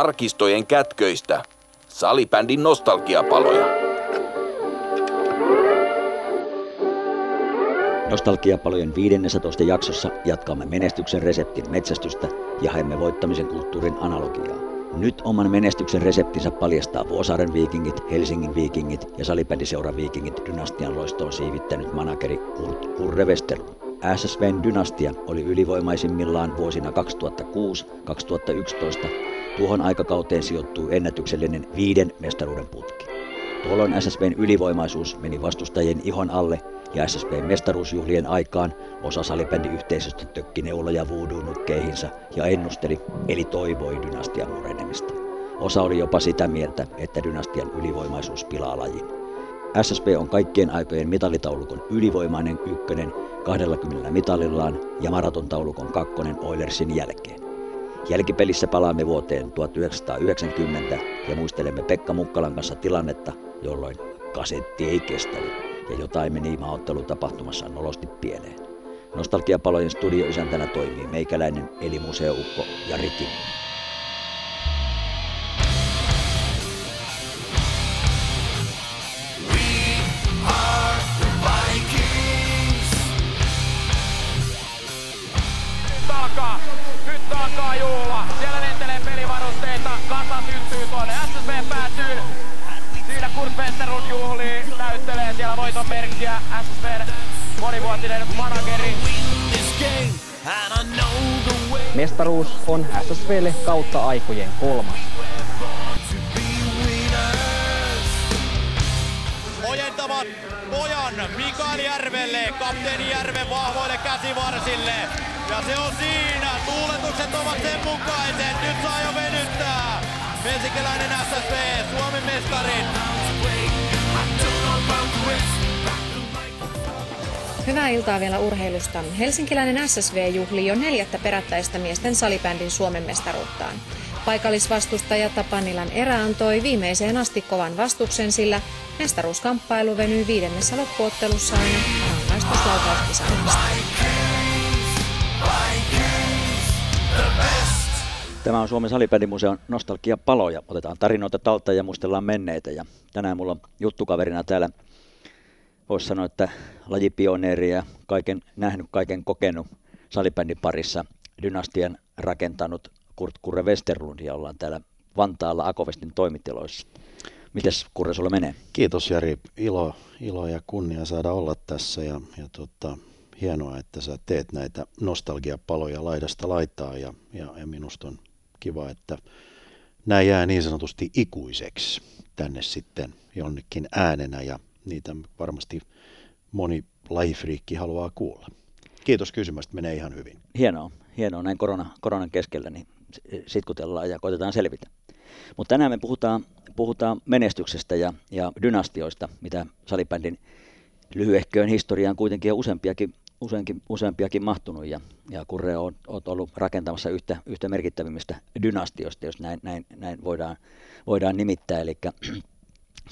arkistojen kätköistä. Salibändin nostalgiapaloja. Nostalgiapalojen 15 jaksossa jatkamme menestyksen reseptin metsästystä ja haemme voittamisen kulttuurin analogiaa. Nyt oman menestyksen reseptinsä paljastaa Vuosaaren viikingit, Helsingin viikingit ja salibändiseura viikingit dynastian loistoon siivittänyt manakeri Kurt Kurre Westerlund. SSVn dynastia oli ylivoimaisimmillaan vuosina 2006-2011. Tuohon aikakauteen sijoittuu ennätyksellinen viiden mestaruuden putki. Tuolloin SSVn ylivoimaisuus meni vastustajien ihon alle ja SSVn mestaruusjuhlien aikaan osa salibändiyhteisöstä tökki neuloja voodoo-nukkeihinsa ja ennusteli, eli toivoi dynastian murenemista. Osa oli jopa sitä mieltä, että dynastian ylivoimaisuus pilaa lajin. SSP on kaikkien aikojen mitalitaulukon ylivoimainen ykkönen 20 mitalillaan ja maratontaulukon kakkonen Oilersin jälkeen. Jälkipelissä palaamme vuoteen 1990 ja muistelemme Pekka Mukkalan kanssa tilannetta, jolloin kasetti ei kestänyt ja jotain meni maaottelutapahtumassa nolosti pieleen. Nostalgiapalojen studioisäntänä toimii meikäläinen eli museoukko Jari Kimmo. Juhlii, näyttelee siellä voiton merkkiä. SSV monivuotinen manageri. Mestaruus on SSVlle kautta aikojen kolmas. ojentavat pojan Mikael Järvelle, kapteeni Järven vahvoille käsivarsille. Ja se on siinä, tuuletukset ovat sen mukaiset, nyt saa jo venyttää. Helsinkiläinen SSV, Suomen mestarit. Hyvää iltaa vielä urheilusta. Helsinkiläinen SSV juhlii jo neljättä perättäistä miesten salibändin Suomen mestaruuttaan. Paikallisvastustaja Tapanilan erä antoi viimeiseen asti kovan vastuksen, sillä mestaruuskamppailu venyi viidennessä loppuottelussa aina rangaistuslaukauskisailusta. Tämä on Suomen salibändimuseon nostalgiapaloja. Otetaan tarinoita talteen ja muistellaan menneitä. Ja tänään mulla on juttukaverina täällä, voisi sanoa, että lajipioneeri ja kaiken nähnyt, kaiken kokenut salibändin parissa dynastian rakentanut Kurt Kurre Westerlund ja ollaan täällä Vantaalla Akovestin toimitiloissa. Mites Kurre sulla menee? Kiitos Jari, ilo, ilo ja kunnia saada olla tässä ja, ja tota, hienoa, että sä teet näitä nostalgiapaloja laidasta laitaa ja, ja, ja minusta on kiva, että nämä jää niin sanotusti ikuiseksi tänne sitten jonnekin äänenä ja niitä varmasti moni lajifriikki haluaa kuulla. Kiitos kysymästä, menee ihan hyvin. Hienoa, hienoa näin korona, koronan keskellä, niin sitkutellaan ja koitetaan selvitä. Mutta tänään me puhutaan, puhutaan menestyksestä ja, ja dynastioista, mitä salibändin lyhyehköön historiaan kuitenkin on useampiakin, useinkin, useampiakin mahtunut. Ja, ja Kurre on, on ollut rakentamassa yhtä, yhtä merkittävimmistä dynastioista, jos näin, näin, näin voidaan, voidaan nimittää. Eli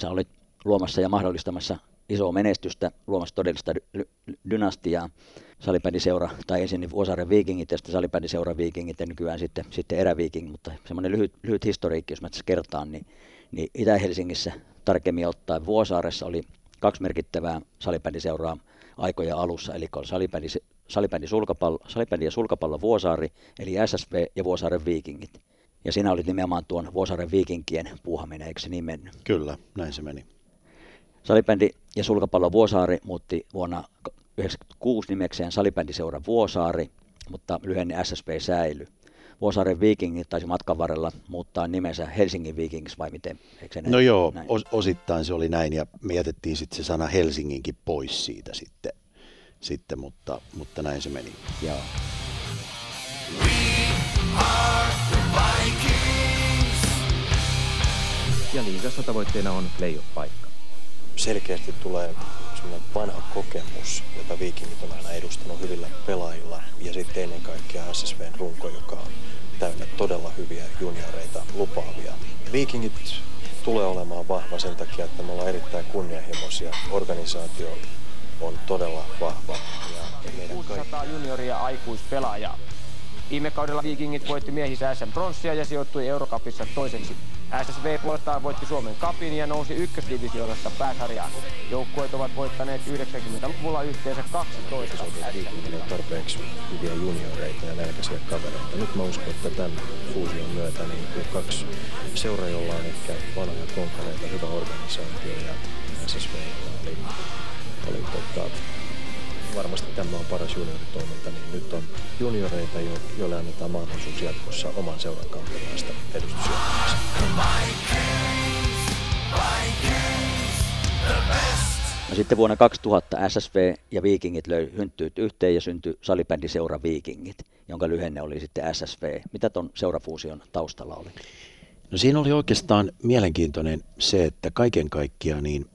sä olit luomassa ja mahdollistamassa isoa menestystä, luomassa todellista dy- dynastiaa. Salibändiseura, tai ensin niin Vuosaaren viikingit ja sitten salibändiseura viikingit ja nykyään sitten, sitten eräviikingit, mutta semmoinen lyhyt, lyhyt historiikki, jos mä tässä kertaan, niin, niin Itä-Helsingissä tarkemmin ottaen Vuosaaressa oli kaksi merkittävää salibändiseuraa aikojen alussa, eli salibändi, sulkapallo, salibändi ja sulkapallo Vuosaari, eli SSV ja Vuosaaren viikingit. Ja siinä oli nimenomaan tuon Vuosaaren viikinkien puuhaminen, eikö se niin mennyt? Kyllä, näin se meni. Salibändi ja sulkapallo Vuosaari muutti vuonna 1996 nimekseen salibändiseura Vuosaari, mutta lyhenne SSP säilyi. Vuosaaren viikingit taisi matkan varrella muuttaa nimensä Helsingin viikingiksi vai miten? Eikö No joo, näin? os, osittain se oli näin ja me jätettiin sitten se sana Helsinginkin pois siitä sitten, sitten mutta, mutta näin se meni. Joo. Ja liigassa tavoitteena on playoff-paikka. Selkeästi tulee semmoinen vanha kokemus, jota viikingit on aina edustanut hyvillä pelaajilla. Ja sitten ennen kaikkea SSVn runko, joka on täynnä todella hyviä junioreita lupaavia. Viikingit tulee olemaan vahva sen takia, että me ollaan erittäin kunnianhimoisia. Organisaatio on todella vahva. Ja meidän kaikki 600 junioria aikuispelaajaa. Viime kaudella Vikingit voitti miehissä SM Bronssia ja sijoittui Eurocupissa toiseksi. SSV puolestaan voitti Suomen kapin ja nousi ykkösdivisioonasta pääsarjaan. Joukkueet ovat voittaneet 90-luvulla yhteensä 12 Vikingillä on tarpeeksi hyviä junioreita ja nälkäisiä kavereita. Nyt mä uskon, että tämän fuusion myötä niin kaksi seuraa, jolla on ehkä vanhoja konkareita, hyvä organisaatio ja SSV oli, oli tota, varmasti tämä on paras junioritoiminta, niin nyt on junioreita, joille annetaan mahdollisuus jatkossa oman seuran kautta päästä No sitten vuonna 2000 SSV ja Vikingit löi hynttyyt yhteen ja syntyi salibändi seura Vikingit, jonka lyhenne oli sitten SSV. Mitä tuon seurafuusion taustalla oli? No siinä oli oikeastaan mielenkiintoinen se, että kaiken kaikkiaan niin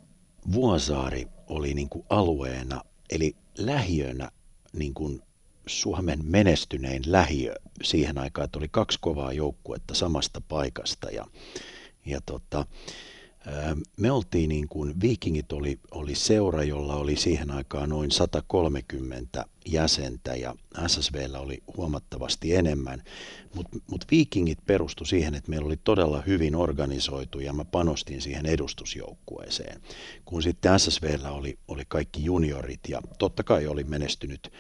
Vuosaari oli niin kuin alueena, eli lähiönä niin kuin Suomen menestynein lähiö siihen aikaan, että oli kaksi kovaa joukkuetta samasta paikasta ja, ja tota, me oltiin niin kuin, Vikingit oli, oli seura, jolla oli siihen aikaan noin 130 jäsentä ja SSVllä oli huomattavasti enemmän, mutta mut Vikingit perustui siihen, että meillä oli todella hyvin organisoitu ja mä panostin siihen edustusjoukkueeseen, kun sitten SSVllä oli, oli kaikki juniorit ja totta kai oli menestynyt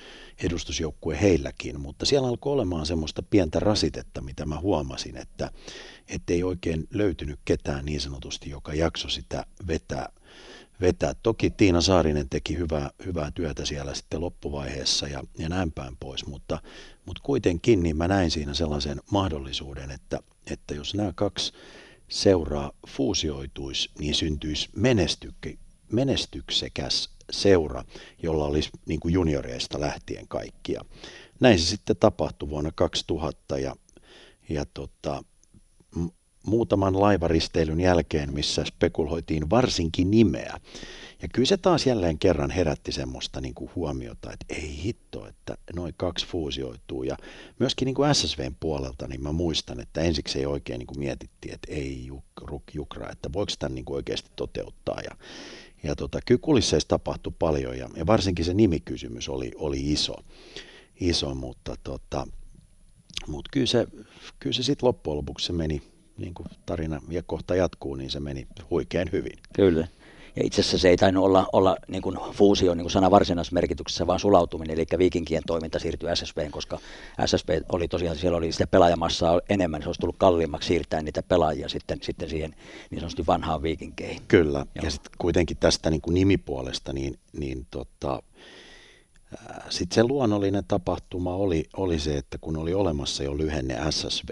edustusjoukkue heilläkin, mutta siellä alkoi olemaan semmoista pientä rasitetta, mitä mä huomasin, että ei oikein löytynyt ketään niin sanotusti, joka jakso sitä vetää. vetää. Toki Tiina Saarinen teki hyvää, hyvää työtä siellä sitten loppuvaiheessa ja, ja näin päin pois, mutta, mutta kuitenkin niin mä näin siinä sellaisen mahdollisuuden, että, että jos nämä kaksi seuraa fuusioituisi, niin syntyisi menestykke, menestyksekäs seura, jolla olisi niin kuin junioreista lähtien kaikkia. Näin se sitten tapahtui vuonna 2000 ja, ja tota, muutaman laivaristeilyn jälkeen, missä spekuloitiin varsinkin nimeä. Ja kyllä se taas jälleen kerran herätti semmoista niin kuin huomiota, että ei hitto, että noin kaksi fuusioituu. Ja myöskin niin kuin SSVn puolelta, niin mä muistan, että ensiksi ei oikein niin kuin mietittiin, että ei juk, ruk, jukra, että voiko tämän niin kuin oikeasti toteuttaa. Ja, ja tota, kyllä kulisseissa tapahtui paljon ja, ja varsinkin se nimikysymys oli, oli iso, iso mutta, tota, mutta kyllä se, kyllä se sitten loppujen lopuksi se meni, niin kuin tarina ja kohta jatkuu, niin se meni huikein hyvin. Kyllä. Ja itse asiassa se ei tainnut olla, olla niin kuin fuusio niin kuin sana varsinaisessa merkityksessä, vaan sulautuminen, eli viikinkien toiminta siirtyi SSVn, koska SSV oli tosiaan, siellä oli sitä pelaajamassaa enemmän, se olisi tullut kalliimmaksi siirtää niitä pelaajia sitten, sitten siihen niin sanotusti vanhaan viikinkeihin. Kyllä, Joo. ja sitten kuitenkin tästä niin kuin nimipuolesta, niin, niin tota, sitten se luonnollinen tapahtuma oli, oli se, että kun oli olemassa jo lyhenne SSV,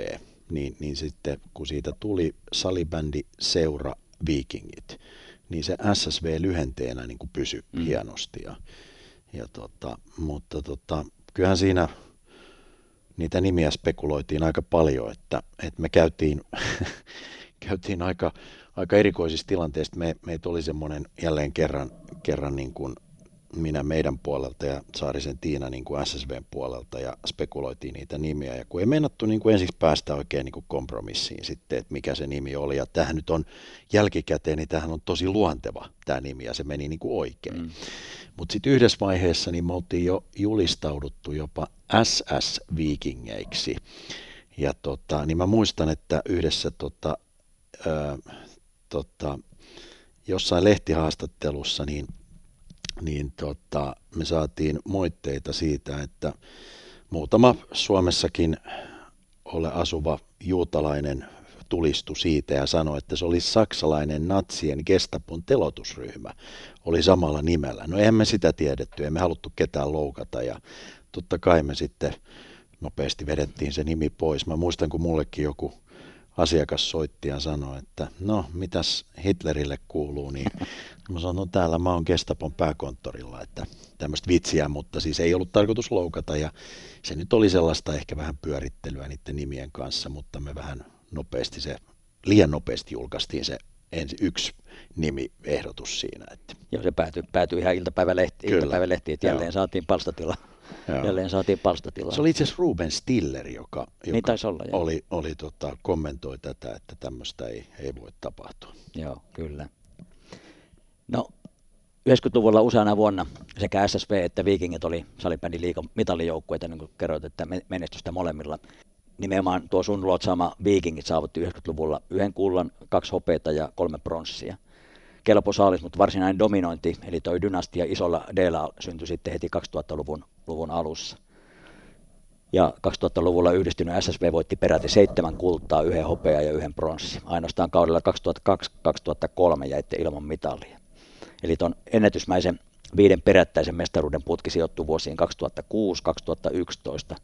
niin, niin sitten kun siitä tuli salibändi seura Vikingit, niin se SSV lyhenteenä niin kuin pysyi mm. hienosti. Ja, ja tota, mutta tota, kyllähän siinä niitä nimiä spekuloitiin aika paljon, että, että me käytiin, käytiin aika, aika erikoisissa tilanteissa. Me, meitä oli semmoinen jälleen kerran, kerran niin kuin minä meidän puolelta ja Saarisen Tiina niin kuin SSVn puolelta ja spekuloitiin niitä nimiä. Ja kun ei meinattu niin kuin ensiksi päästä oikein niin kuin kompromissiin sitten, että mikä se nimi oli. Ja tämähän nyt on jälkikäteen, niin tämähän on tosi luonteva tämä nimi ja se meni niin kuin oikein. Mm. Mutta sitten yhdessä vaiheessa niin me oltiin jo julistauduttu jopa SS-viikingeiksi. Ja tota, niin mä muistan, että yhdessä tota, ää, tota, jossain lehtihaastattelussa niin – niin tota, me saatiin moitteita siitä, että muutama Suomessakin ole asuva juutalainen tulistu siitä ja sanoi, että se oli saksalainen natsien Gestapon telotusryhmä, oli samalla nimellä. No eihän me sitä tiedetty, emme haluttu ketään loukata ja totta kai me sitten nopeasti vedettiin se nimi pois. Mä muistan, kun mullekin joku asiakas soitti ja sanoi, että no mitäs Hitlerille kuuluu, niin mä sanoin, no täällä mä oon Gestapon pääkonttorilla, että tämmöistä vitsiä, mutta siis ei ollut tarkoitus loukata ja se nyt oli sellaista ehkä vähän pyörittelyä niiden nimien kanssa, mutta me vähän nopeasti se, liian nopeasti julkaistiin se ensi yksi nimiehdotus siinä. Että. Joo, se päätyi, päätyi ihan iltapäivälehtiin, iltapäivälehtiin että jälleen Joo. saatiin palstatila. Joo. Jälleen saatiin palstatilaa. Se oli itse asiassa Ruben Stiller, joka, joka niin olla, oli, oli tota, kommentoi tätä, että tämmöistä ei, ei voi tapahtua. Joo, kyllä. No, 90-luvulla useana vuonna sekä SSV että Vikingit oli salibändin liikan mitalijoukkueita, niin kuin kerroit, että menestystä molemmilla. Nimenomaan tuo sun luotsaama Vikingit saavutti 90-luvulla yhden kullan, kaksi hopeita ja kolme pronssia. Kelpo saalis, mutta varsinainen dominointi, eli toi dynastia isolla d syntyi sitten heti 2000-luvun luvun alussa. Ja 2000-luvulla yhdistynyt SSV voitti peräti seitsemän kultaa, yhden hopea ja yhden pronssi. Ainoastaan kaudella 2002-2003 jäitte ilman mitalia. Eli tuon ennätysmäisen viiden perättäisen mestaruuden putki sijoittuu vuosiin 2006-2011.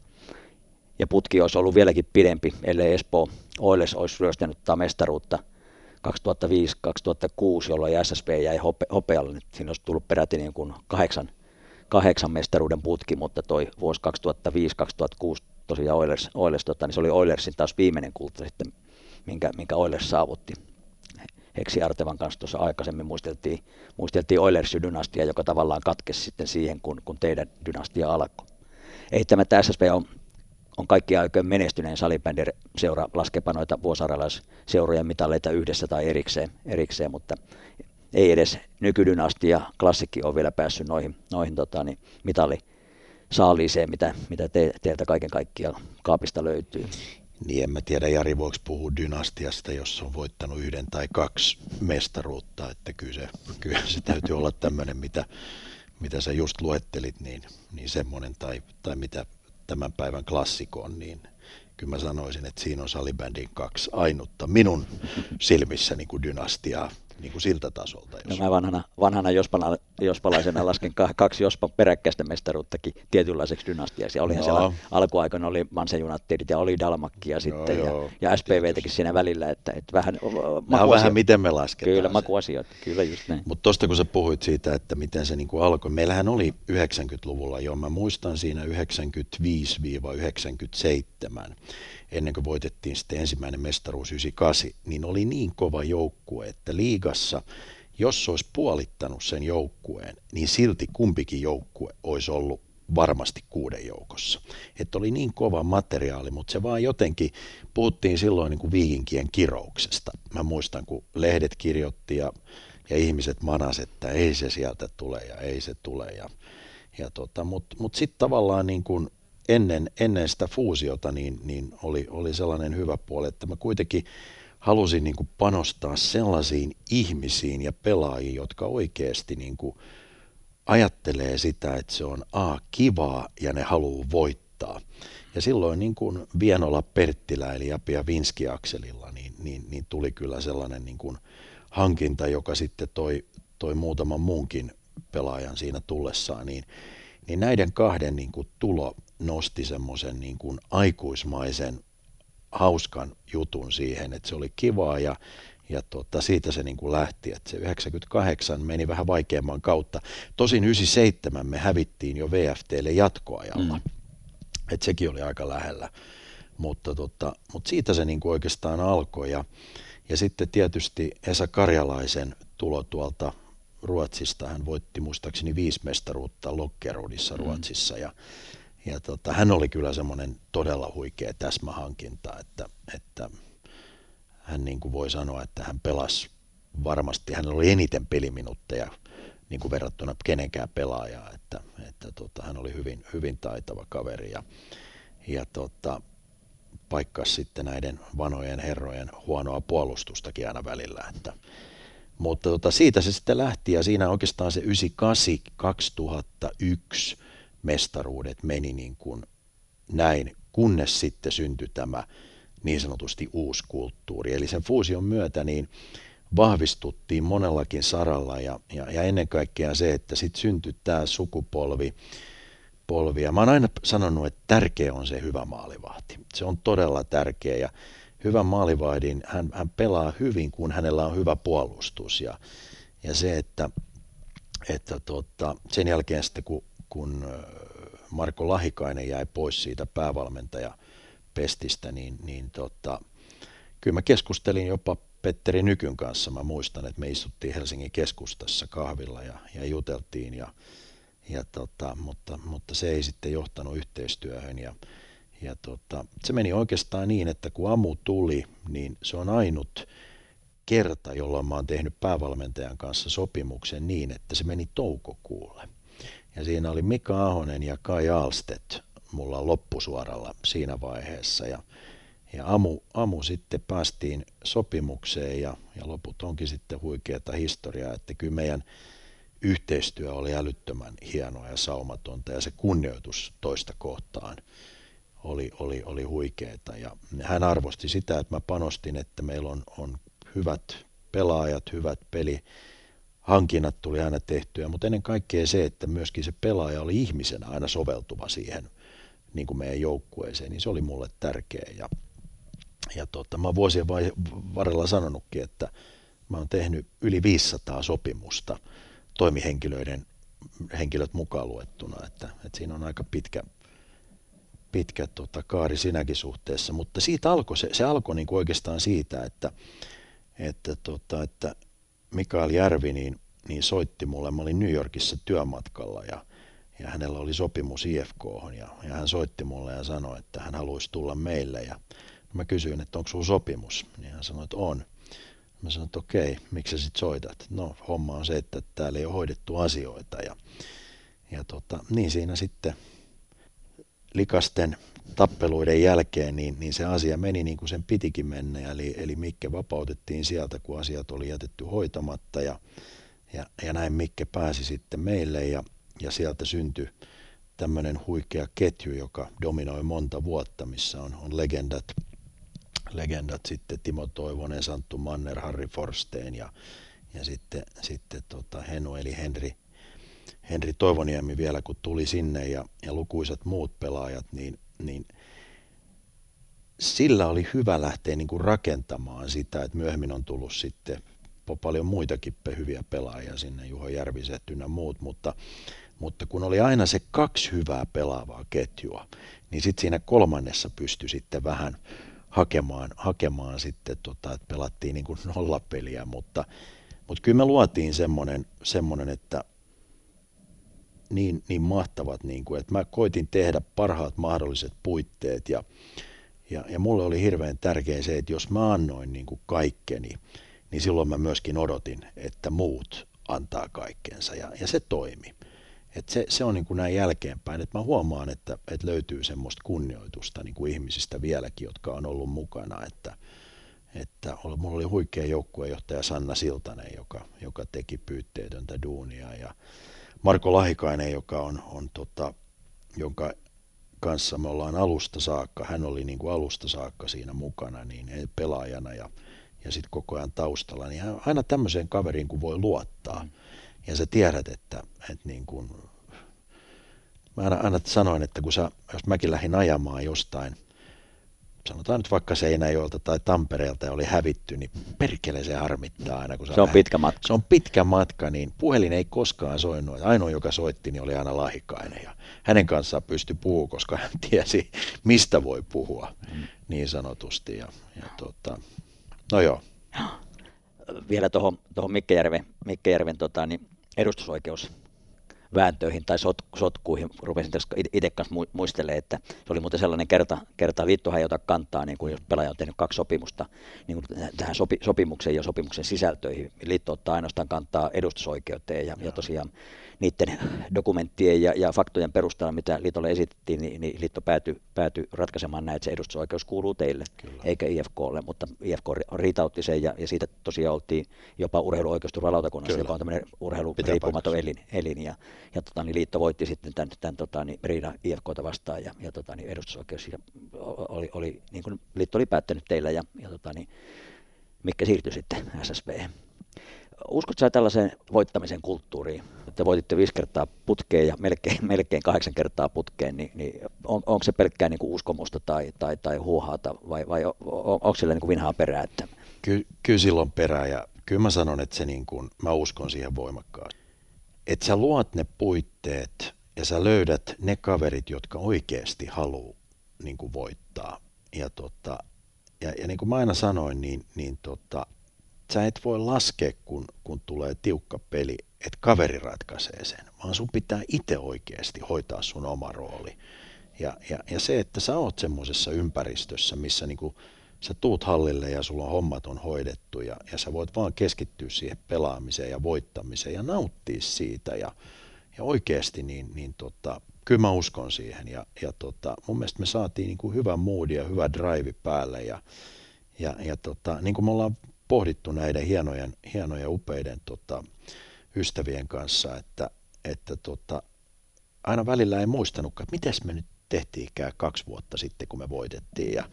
Ja putki olisi ollut vieläkin pidempi, ellei Espoo Oiles olisi ryöstänyt mestaruutta 2005-2006, jolloin SSV jäi hope, hopealle. Niin siinä olisi tullut peräti niin kuin kahdeksan, kahdeksan mestaruuden putki, mutta toi vuosi 2005-2006 tosiaan Oilers, Oilers tota, niin se oli Oilersin taas viimeinen kulta sitten, minkä, minkä Oilers saavutti. Heksi Artevan kanssa tuossa aikaisemmin muisteltiin, muisteltiin Oilersin dynastia, joka tavallaan katkesi sitten siihen, kun, kun teidän dynastia alkoi. Eittämättä SSV on, on kaikki aikojen menestyneen salibändin seura laskepa noita vuosaralaisseurojen mitaleita yhdessä tai erikseen, erikseen mutta ei edes nykydynastia klassikki on vielä päässyt noihin, noihin tota, niin mitali saaliiseen, mitä, mitä te, teiltä kaiken kaikkiaan kaapista löytyy. Niin en mä tiedä, Jari voiko puhua dynastiasta, jos on voittanut yhden tai kaksi mestaruutta, että kyllä se, kyllä se täytyy olla tämmöinen, mitä, mitä sä just luettelit, niin, niin semmoinen, tai, tai mitä tämän päivän klassikko on, niin kyllä mä sanoisin, että siinä on salibändin kaksi ainutta minun silmissä niin kuin dynastiaa niin kuin siltä tasolta. Jos... No mä vanhana, vanhana jospana, jospalaisena lasken kaksi Jospan peräkkäistä mestaruuttakin tietynlaiseksi dynastiaksi. Olihan no. siellä alkuaikana oli Mansen Unitedit ja oli Dalmakkia sitten no, joo, ja, ja SPVtäkin siinä välillä. Että, että vähän, on vähän miten me lasketaan. Kyllä, makuasioita, kyllä just näin. Mutta tuosta kun sä puhuit siitä, että miten se niin kuin alkoi. Meillähän oli 90-luvulla jo, mä muistan siinä 95-97 ennen kuin voitettiin sitten ensimmäinen mestaruus 98, niin oli niin kova joukkue, että liigassa, jos olisi puolittanut sen joukkueen, niin silti kumpikin joukkue olisi ollut varmasti kuuden joukossa. Että oli niin kova materiaali, mutta se vaan jotenkin, puhuttiin silloin niin kuin viikinkien kirouksesta. Mä muistan, kun lehdet kirjoitti ja, ja ihmiset manas, että ei se sieltä tule ja ei se tule. Ja, ja tota, Mutta mut sitten tavallaan niin kuin ennen, ennen sitä fuusiota niin, niin oli, oli sellainen hyvä puoli, että mä kuitenkin halusin niin kuin panostaa sellaisiin ihmisiin ja pelaajiin, jotka oikeasti niin kuin ajattelee sitä, että se on A, kivaa ja ne haluaa voittaa. Ja silloin niin kuin Vienola Perttilä eli Apia Vinski Akselilla, niin, niin, niin tuli kyllä sellainen niin kuin hankinta, joka sitten toi, toi muutaman muunkin pelaajan siinä tullessaan, niin, niin näiden kahden niin kuin tulo nosti semmoisen niin kuin aikuismaisen hauskan jutun siihen, että se oli kivaa ja, ja tota, siitä se niin kuin lähti, että se 98 meni vähän vaikeamman kautta. Tosin 97 me hävittiin jo VFTlle jatkoajalla, mm. että sekin oli aika lähellä, mutta, tota, mutta siitä se niin kuin oikeastaan alkoi ja, ja sitten tietysti Esa Karjalaisen tulo tuolta Ruotsista, hän voitti muistaakseni viisi mestaruutta Lokkerudissa mm. Ruotsissa ja ja tota, hän oli kyllä semmoinen todella huikea täsmähankinta, että, että hän niin kuin voi sanoa, että hän pelasi varmasti, hän oli eniten peliminuutteja niin kuin verrattuna kenenkään pelaajaa, että, että tota, hän oli hyvin, hyvin taitava kaveri ja, ja tota, paikkasi sitten näiden vanhojen herrojen huonoa puolustustakin aina välillä, että, mutta tota, siitä se sitten lähti ja siinä oikeastaan se 98-2001 mestaruudet meni niin kuin näin, kunnes sitten syntyi tämä niin sanotusti uusi kulttuuri. Eli sen fuusion myötä niin vahvistuttiin monellakin saralla ja, ja, ja ennen kaikkea se, että sitten syntyi tämä sukupolvi, polvi. Ja mä oon aina sanonut, että tärkeä on se hyvä maalivahti. Se on todella tärkeä ja hyvän maalivahdin, hän, hän pelaa hyvin, kun hänellä on hyvä puolustus. Ja, ja se, että, että tota, sen jälkeen sitten kun kun Marko Lahikainen jäi pois siitä päävalmentajapestistä, niin, niin tota, kyllä mä keskustelin jopa Petteri Nykyn kanssa. Mä muistan, että me istuttiin Helsingin keskustassa kahvilla ja, ja juteltiin, ja, ja tota, mutta, mutta se ei sitten johtanut yhteistyöhön. Ja, ja tota, se meni oikeastaan niin, että kun Amu tuli, niin se on ainut kerta, jolloin mä oon tehnyt päävalmentajan kanssa sopimuksen niin, että se meni toukokuulle. Ja siinä oli Mika Ahonen ja Kai Alstedt mulla loppusuoralla siinä vaiheessa. Ja, ja amu, amu sitten päästiin sopimukseen ja, ja loput onkin sitten huikeata historiaa, että kyllä meidän yhteistyö oli älyttömän hienoa ja saumatonta ja se kunnioitus toista kohtaan oli, oli, oli huikeeta. Ja hän arvosti sitä, että mä panostin, että meillä on, on hyvät pelaajat, hyvät peli, hankinnat tuli aina tehtyä, mutta ennen kaikkea se, että myöskin se pelaaja oli ihmisenä aina soveltuva siihen niin kuin meidän joukkueeseen, niin se oli mulle tärkeä. Ja, ja tota, mä oon vuosien varrella sanonutkin, että mä oon tehnyt yli 500 sopimusta toimihenkilöiden henkilöt mukaan luettuna, että, että siinä on aika pitkä, pitkä tota, kaari sinäkin suhteessa, mutta siitä alkoi, se, se alkoi niin oikeastaan siitä, että, että, tota, että Mikael Järvi niin, niin soitti mulle, mä olin New Yorkissa työmatkalla ja, ja hänellä oli sopimus IFK ja, ja hän soitti mulle ja sanoi, että hän haluaisi tulla meille ja mä kysyin, että onko sulla sopimus, niin hän sanoi, että on. Mä sanoin, että okei, miksi sä sit soitat? No homma on se, että täällä ei ole hoidettu asioita ja, ja tota, niin siinä sitten likasten tappeluiden jälkeen, niin, niin se asia meni niin kuin sen pitikin mennä. Eli, eli Mikke vapautettiin sieltä, kun asiat oli jätetty hoitamatta ja, ja, ja näin Mikke pääsi sitten meille ja, ja sieltä syntyi tämmöinen huikea ketju, joka dominoi monta vuotta, missä on, on legendat, legendat sitten Timo Toivonen, Santtu Manner, Harry Forstein ja, ja sitten, sitten tota Henu eli Henri, Henri Toivoniemi vielä kun tuli sinne ja, ja lukuisat muut pelaajat, niin, niin sillä oli hyvä lähteä niin kuin rakentamaan sitä, että myöhemmin on tullut sitten paljon muitakin hyviä pelaajia sinne, Juho Järviset ynnä muut, mutta, mutta kun oli aina se kaksi hyvää pelaavaa ketjua, niin sitten siinä kolmannessa pystyi sitten vähän hakemaan, hakemaan sitten, tota, että pelattiin niin kuin nollapeliä, mutta, mutta kyllä me luotiin semmoinen, semmoinen että niin, niin mahtavat, niin kuin, että mä koitin tehdä parhaat mahdolliset puitteet ja, ja, ja mulle oli hirveän tärkeä se, että jos mä annoin niin kuin kaikkeni, niin silloin mä myöskin odotin, että muut antaa kaikkensa ja, ja se toimi. Et se, se on niin kuin näin jälkeenpäin, että mä huomaan, että, että löytyy semmoista kunnioitusta niin kuin ihmisistä vieläkin, jotka on ollut mukana, että, että mulla oli huikea joukkuejohtaja Sanna Siltanen, joka, joka teki pyytteetöntä duunia ja Marko Lahikainen, joka on, on tota, jonka kanssa me ollaan alusta saakka, hän oli niin kuin alusta saakka siinä mukana niin pelaajana ja, ja sitten koko ajan taustalla, niin aina tämmöiseen kaveriin kun voi luottaa. Ja sä tiedät, että, että niin kuin, mä aina, aina sanoin, että kun sä, jos mäkin lähdin ajamaan jostain – sanotaan nyt vaikka Seinäjoelta tai Tampereelta ja oli hävitty, niin perkele se harmittaa aina. Kun se on lähdet. pitkä matka. Se on pitkä matka, niin puhelin ei koskaan soinut. Ainoa, joka soitti, niin oli aina Lahikainen ja hänen kanssaan pystyi puhumaan, koska hän tiesi, mistä voi puhua mm. niin sanotusti. Ja, ja tota, no joo. Vielä tuohon Mikke Järven, Mikke Järven tota, niin edustusoikeus vääntöihin tai sot, sotkuihin. Rupesin tässä itse kanssa muistelemaan, että se oli muuten sellainen kerta, kerta liittohan ei ota kantaa, niin kuin jos pelaaja on tehnyt kaksi sopimusta niin kuin tähän sopi, sopimukseen ja sopimuksen sisältöihin. Liitto ottaa ainoastaan kantaa edustusoikeuteen ja, ja tosiaan niiden dokumenttien ja, ja faktojen perusteella, mitä liitolle esitettiin, niin, niin liitto päätyi, päätyi ratkaisemaan näin, että se edustusoikeus kuuluu teille, Kyllä. eikä IFKlle, mutta IFK riitautti sen ja, ja siitä tosiaan oltiin jopa urheiluoikeusturvalautakunnassa, joka on tämmöinen urheiluriippumaton elin, elin ja, ja tota, niin liitto voitti sitten tämän, tämän tota, niin riidan IFKta vastaan ja, ja tota, niin edustusoikeus ja oli, oli, niin kuin liitto oli päättänyt teillä ja, ja tota, niin, mikä siirtyi sitten SSV. Uskotko sä tällaiseen voittamisen kulttuuriin, että voititte viisi kertaa putkeen ja melkein, melkein kahdeksan kertaa putkeen, niin, niin on, onko se pelkkää niin kuin uskomusta tai, tai, tai huuhaata vai, vai on, onko sillä niin kuin vinhaa perää? Että... Ky, kyllä silloin perää ja kyllä mä sanon, että se niin kuin, mä uskon siihen voimakkaasti. Että sä luot ne puitteet ja sä löydät ne kaverit, jotka oikeasti haluaa niin kuin voittaa. Ja, tota, ja, ja niin kuin mä aina sanoin, niin, niin tota, sä et voi laskea, kun, kun tulee tiukka peli, että kaveri ratkaisee sen, vaan sun pitää itse oikeasti hoitaa sun oma rooli. Ja, ja, ja se, että sä oot semmoisessa ympäristössä, missä niinku sä tuut hallille ja sulla on hommat on hoidettu ja, ja sä voit vaan keskittyä siihen pelaamiseen ja voittamiseen ja nauttia siitä ja, ja oikeasti niin, niin tota, kyllä mä uskon siihen ja, ja tota, mun mielestä me saatiin niin kuin hyvä moodi ja hyvä drive päälle ja, ja, ja tota, niin kuin me ollaan pohdittu näiden hienojen, hienojen upeiden tota, ystävien kanssa, että, että tota, aina välillä ei muistanutkaan, että miten me nyt tehtiinkään kaksi vuotta sitten, kun me voitettiin ja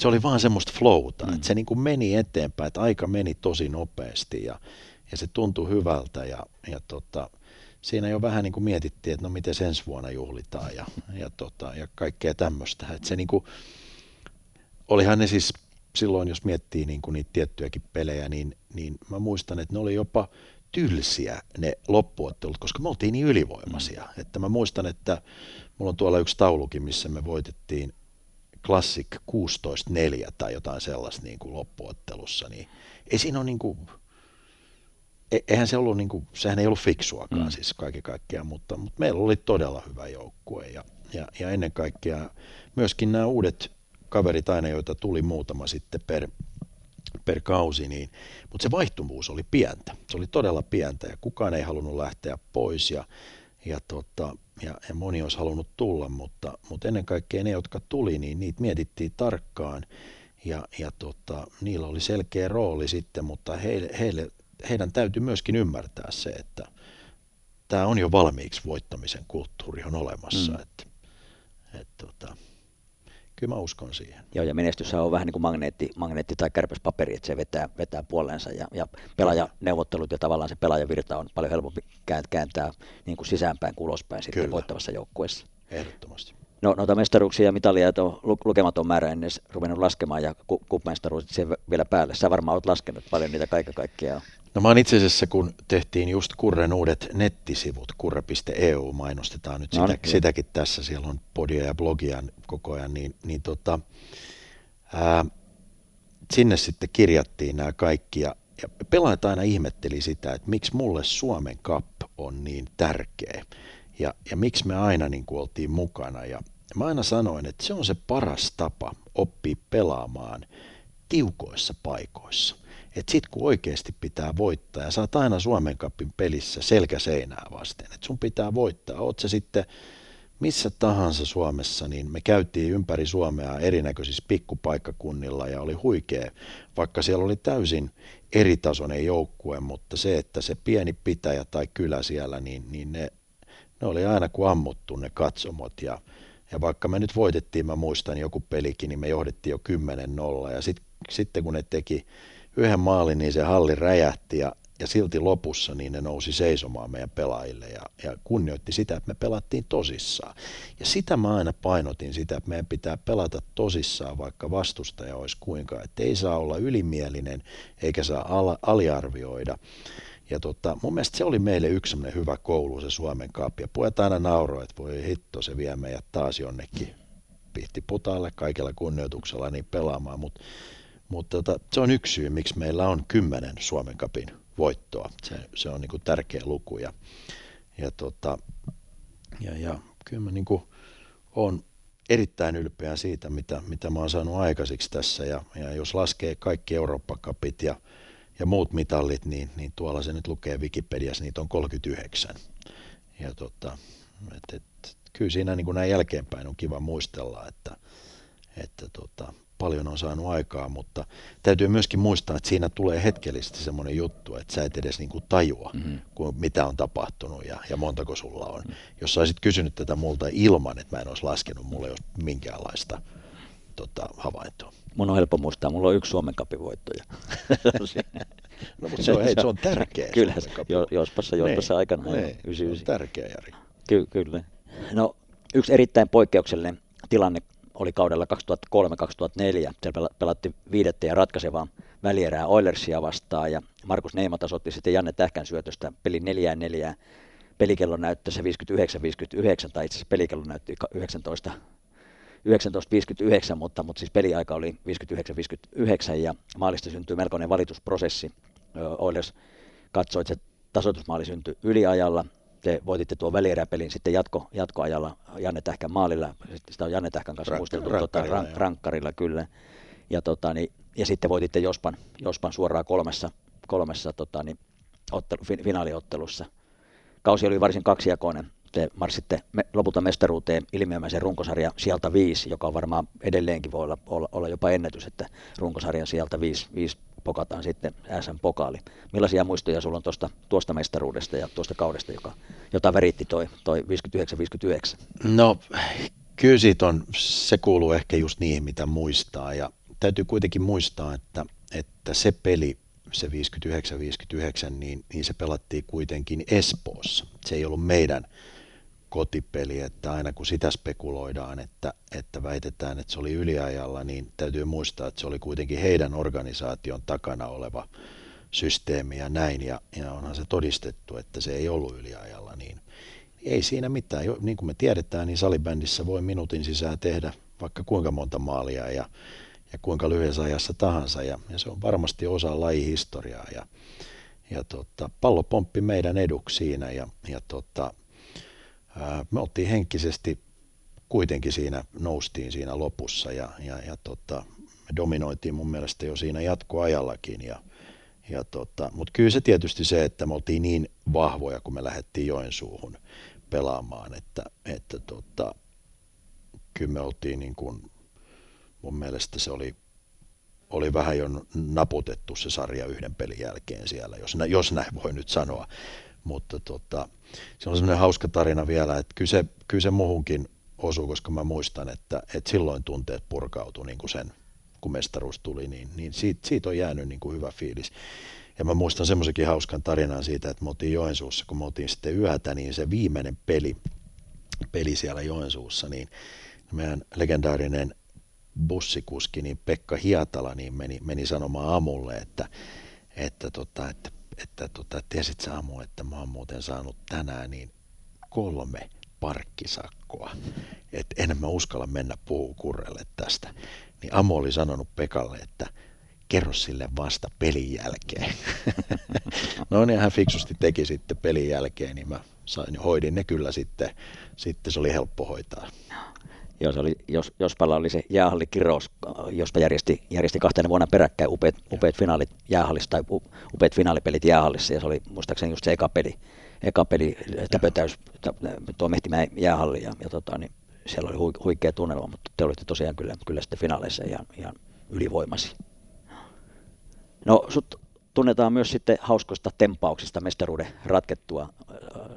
se oli vaan semmoista flowta, mm. että se niin kuin meni eteenpäin, että aika meni tosi nopeasti ja, ja se tuntui hyvältä ja, ja tota, siinä jo vähän niin kuin mietittiin, että no miten ensi vuonna juhlitaan ja, ja, tota, ja kaikkea tämmöistä. Että se niin kuin, olihan ne siis silloin, jos miettii niin kuin niitä tiettyjäkin pelejä, niin, niin mä muistan, että ne oli jopa tylsiä ne loppuottelut, koska me oltiin niin ylivoimaisia. Mm. Että mä muistan, että mulla on tuolla yksi taulukin, missä me voitettiin Classic 16-4 tai jotain sellaista niin kuin loppuottelussa, niin ei siinä ole niin kuin, e, eihän se ollut, niin kuin, sehän ei ollut fiksuakaan mm. siis kaiken kaikkiaan, mutta, mutta meillä oli todella hyvä joukkue ja, ja, ja ennen kaikkea myöskin nämä uudet kaverit aina, joita tuli muutama sitten per, per kausi, niin, mutta se vaihtuvuus oli pientä. Se oli todella pientä ja kukaan ei halunnut lähteä pois ja, ja, tota, ja, ja moni olisi halunnut tulla, mutta, mutta ennen kaikkea ne, jotka tuli, niin niitä mietittiin tarkkaan ja, ja tota, niillä oli selkeä rooli sitten, mutta heille, heille, heidän täytyy myöskin ymmärtää se, että tämä on jo valmiiksi voittamisen kulttuuri on olemassa. Mm. Että, et, tota, kyllä mä uskon siihen. Joo, ja menestys on vähän niin kuin magneetti, magneetti tai kärpäspaperi, että se vetää, vetää puoleensa ja, ja pelaajaneuvottelut ja tavallaan se pelaajavirta on paljon helpompi kääntää niin kuin sisäänpäin kuin ulospäin sitten kyllä. voittavassa joukkueessa. Ehdottomasti. No noita mestaruuksia ja mitalia on lukematon määrä ennen ruvennut laskemaan ja kuppmestaruudet siihen vielä päälle. Sä varmaan olet laskenut paljon niitä kaiken kaikkiaan. No mä itse asiassa, kun tehtiin just Kurren uudet nettisivut, kurre.eu mainostetaan nyt sitä, sitäkin tässä, siellä on podia ja blogia koko ajan, niin, niin tota, ää, sinne sitten kirjattiin nämä kaikki ja, ja pelaajat aina ihmetteli sitä, että miksi mulle Suomen Cup on niin tärkeä ja, ja miksi me aina niin kuin oltiin mukana. Ja mä aina sanoin, että se on se paras tapa oppia pelaamaan tiukoissa paikoissa että sit kun oikeasti pitää voittaa ja saat aina Suomen kapin pelissä selkäseinää vasten, että sun pitää voittaa, oot se sitten missä tahansa Suomessa, niin me käytiin ympäri Suomea erinäköisissä pikkupaikkakunnilla ja oli huikea, vaikka siellä oli täysin eritasoinen joukkue, mutta se, että se pieni pitäjä tai kylä siellä, niin, niin ne, ne oli aina kuin ammuttu ne katsomot. Ja, ja vaikka me nyt voitettiin, mä muistan joku pelikin, niin me johdettiin jo 10-0 ja sit, sitten kun ne teki yhden maalin, niin se halli räjähti ja, ja silti lopussa niin ne nousi seisomaan meidän pelaajille ja, ja kunnioitti sitä, että me pelattiin tosissaan. Ja sitä mä aina painotin sitä, että meidän pitää pelata tosissaan, vaikka vastustaja olisi kuinka, että ei saa olla ylimielinen eikä saa al- aliarvioida. Ja tota, mun mielestä se oli meille yksi hyvä koulu, se Suomen kaappi. Ja pojat aina nauroi, että voi hitto, se vie meidät taas jonnekin pihtiputaalle kaikella kunnioituksella niin pelaamaan, mutta mutta tota, se on yksi syy, miksi meillä on kymmenen Suomen kapin voittoa. Se, se on niin tärkeä luku. Ja, ja, tota, ja, ja kyllä mä niin olen erittäin ylpeä siitä, mitä, mitä mä oon saanut aikaiseksi tässä. Ja, ja jos laskee kaikki Eurooppa-kapit ja, ja muut mitallit, niin, niin tuolla se nyt lukee Wikipediassa, niitä on 39. Ja tota, et, et, kyllä siinä niin näin jälkeenpäin on kiva muistella, että, että tota, paljon on saanut aikaa, mutta täytyy myöskin muistaa, että siinä tulee hetkellisesti semmoinen juttu, että sä et edes niin kuin tajua, mm-hmm. kuin mitä on tapahtunut ja, ja montako sulla on. Mm-hmm. Jos sä olisit kysynyt tätä multa ilman, että mä en olisi laskenut, mulle ei olisi minkäänlaista tota, havaintoa. Mun on helppo muistaa, mulla on yksi Suomen kapivoittoja. no mutta se on, hei, se on tärkeä. Kyllä, jo, jospassa, jospassa ne, aikana. Ne, se on tärkeä, Jari. Ky- kyllä. No, yksi erittäin poikkeuksellinen tilanne oli kaudella 2003-2004. Siellä pelattiin viidettä ja ratkaisevaa välierää Oilersia vastaan ja Markus Neima tasoitti sitten Janne Tähkän syötöstä pelin 4 4 Pelikello näytti se 59-59 tai itse asiassa pelikello näytti 19 19.59, mutta, mutta siis peliaika oli 59-59 ja maalista syntyi melkoinen valitusprosessi. Oilers katsoi, että se tasoitusmaali syntyi yliajalla te voititte tuon välieräpelin sitten jatko, jatkoajalla Janne Tähkän maalilla. Sitä on Janne Tähkän kanssa muisteltu rankkarilla, tota, rank, rankkarilla kyllä. ja, tota, niin, ja sitten voititte Jospan, Jospan suoraan kolmessa, kolmessa tota, niin, ottelu, finaaliottelussa. Kausi oli varsin kaksijakoinen. Te marssitte me, lopulta mestaruuteen ilmiömäisen runkosarja sieltä viisi, joka varmaan edelleenkin voi olla, olla, olla jopa ennätys, että runkosarjan sieltä viisi, viisi pokataan sitten SM-pokaali. Millaisia muistoja sulla on tuosta, tuosta mestaruudesta ja tuosta kaudesta, joka, jota väritti toi, toi 59-59? No kyllä on, se kuuluu ehkä just niihin, mitä muistaa. Ja täytyy kuitenkin muistaa, että, että se peli, se 59-59, niin, niin se pelattiin kuitenkin Espoossa. Se ei ollut meidän kotipeli, että aina kun sitä spekuloidaan, että, että väitetään, että se oli yliajalla, niin täytyy muistaa, että se oli kuitenkin heidän organisaation takana oleva systeemi ja näin, ja, ja onhan se todistettu, että se ei ollut yliajalla, niin ei siinä mitään. Niin kuin me tiedetään, niin salibändissä voi minuutin sisään tehdä vaikka kuinka monta maalia ja, ja kuinka lyhyessä ajassa tahansa, ja, ja se on varmasti osa lajihistoriaa, ja, ja tota, pallo pomppi meidän eduksi siinä, ja, ja tota, me oltiin henkisesti kuitenkin siinä, noustiin siinä lopussa ja, ja, ja tota, me dominoitiin mun mielestä jo siinä jatkoajallakin. Ja, ja tota, Mutta kyllä se tietysti se, että me oltiin niin vahvoja, kun me lähdettiin Joensuuhun pelaamaan, että, että tota, kyllä me oltiin niin kuin, mun mielestä se oli, oli vähän jo naputettu se sarja yhden pelin jälkeen siellä, jos, jos näin voi nyt sanoa. Mutta tota, se on semmoinen hauska tarina vielä, että kyllä se, se muhunkin osuu, koska mä muistan, että, että silloin tunteet purkautui niin kuin sen, kun mestaruus tuli, niin, niin siitä, siitä on jäänyt niin kuin hyvä fiilis. Ja mä muistan semmoisenkin hauskan tarinan siitä, että me oltiin Joensuussa, kun me oltiin sitten yötä, niin se viimeinen peli, peli siellä Joensuussa, niin meidän legendaarinen bussikuski, niin Pekka Hiatala, niin meni, meni sanomaan Amulle, että, että, tota, että että tota, tiesit sä Amu, että mä oon muuten saanut tänään niin kolme parkkisakkoa, että en mä uskalla mennä puukurrelle tästä. Niin Amu oli sanonut Pekalle, että kerro sille vasta pelin jälkeen. no niin, hän fiksusti teki sitten pelin jälkeen, niin mä sain, hoidin ne kyllä sitten, sitten se oli helppo hoitaa jos, oli, jos, jospalla oli se jäähallikirous, jospa järjesti, järjesti kahtena vuonna peräkkäin upeat, upeat finaalit jäähallissa tai upeat finaalipelit jäähallissa ja se oli muistaakseni just se eka peli, eka peli täpötäys tuo Mehtimäen jäähalli ja, ja tota, niin siellä oli huikea tunnelma, mutta te olitte tosiaan kyllä, kyllä sitten finaaleissa ihan, ihan ylivoimasi. No sut tunnetaan myös sitten hauskoista tempauksista mestaruuden ratkettua.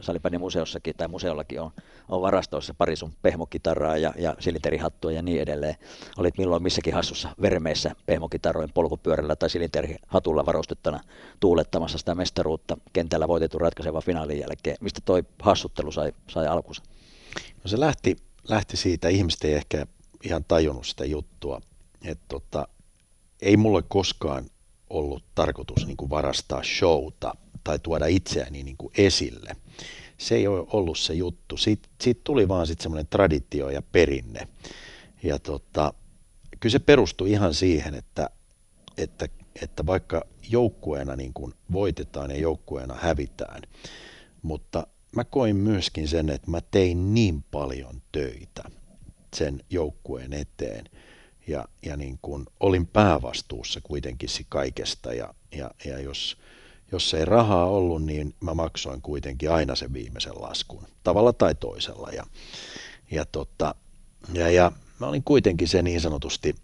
Salibändin museossakin tai museollakin on, on varastoissa pari sun pehmokitaraa ja, ja silinterihattua ja niin edelleen. Olit milloin missäkin hassussa vermeissä pehmokitarrojen polkupyörällä tai silinterihatulla varustettuna tuulettamassa sitä mestaruutta kentällä voitetun ratkaiseva finaalin jälkeen. Mistä toi hassuttelu sai, sai alkunsa? No se lähti, lähti siitä, ihmiset ei ehkä ihan tajunnut sitä juttua, että tota, ei mulle koskaan ollut tarkoitus niin kuin varastaa showta tai tuoda itseäni niin kuin esille. Se ei ole ollut se juttu. Siitä, siitä tuli vaan sitten semmoinen traditio ja perinne. Ja tota, kyllä se perustui ihan siihen, että, että, että vaikka joukkueena niin kuin voitetaan ja joukkueena hävitään, mutta mä koin myöskin sen, että mä tein niin paljon töitä sen joukkueen eteen – ja, ja niin kuin olin päävastuussa kuitenkin kaikesta ja, ja, ja jos, jos ei rahaa ollut, niin mä maksoin kuitenkin aina sen viimeisen laskun, tavalla tai toisella. Ja, ja, tota, ja, ja mä olin kuitenkin se niin sanotusti,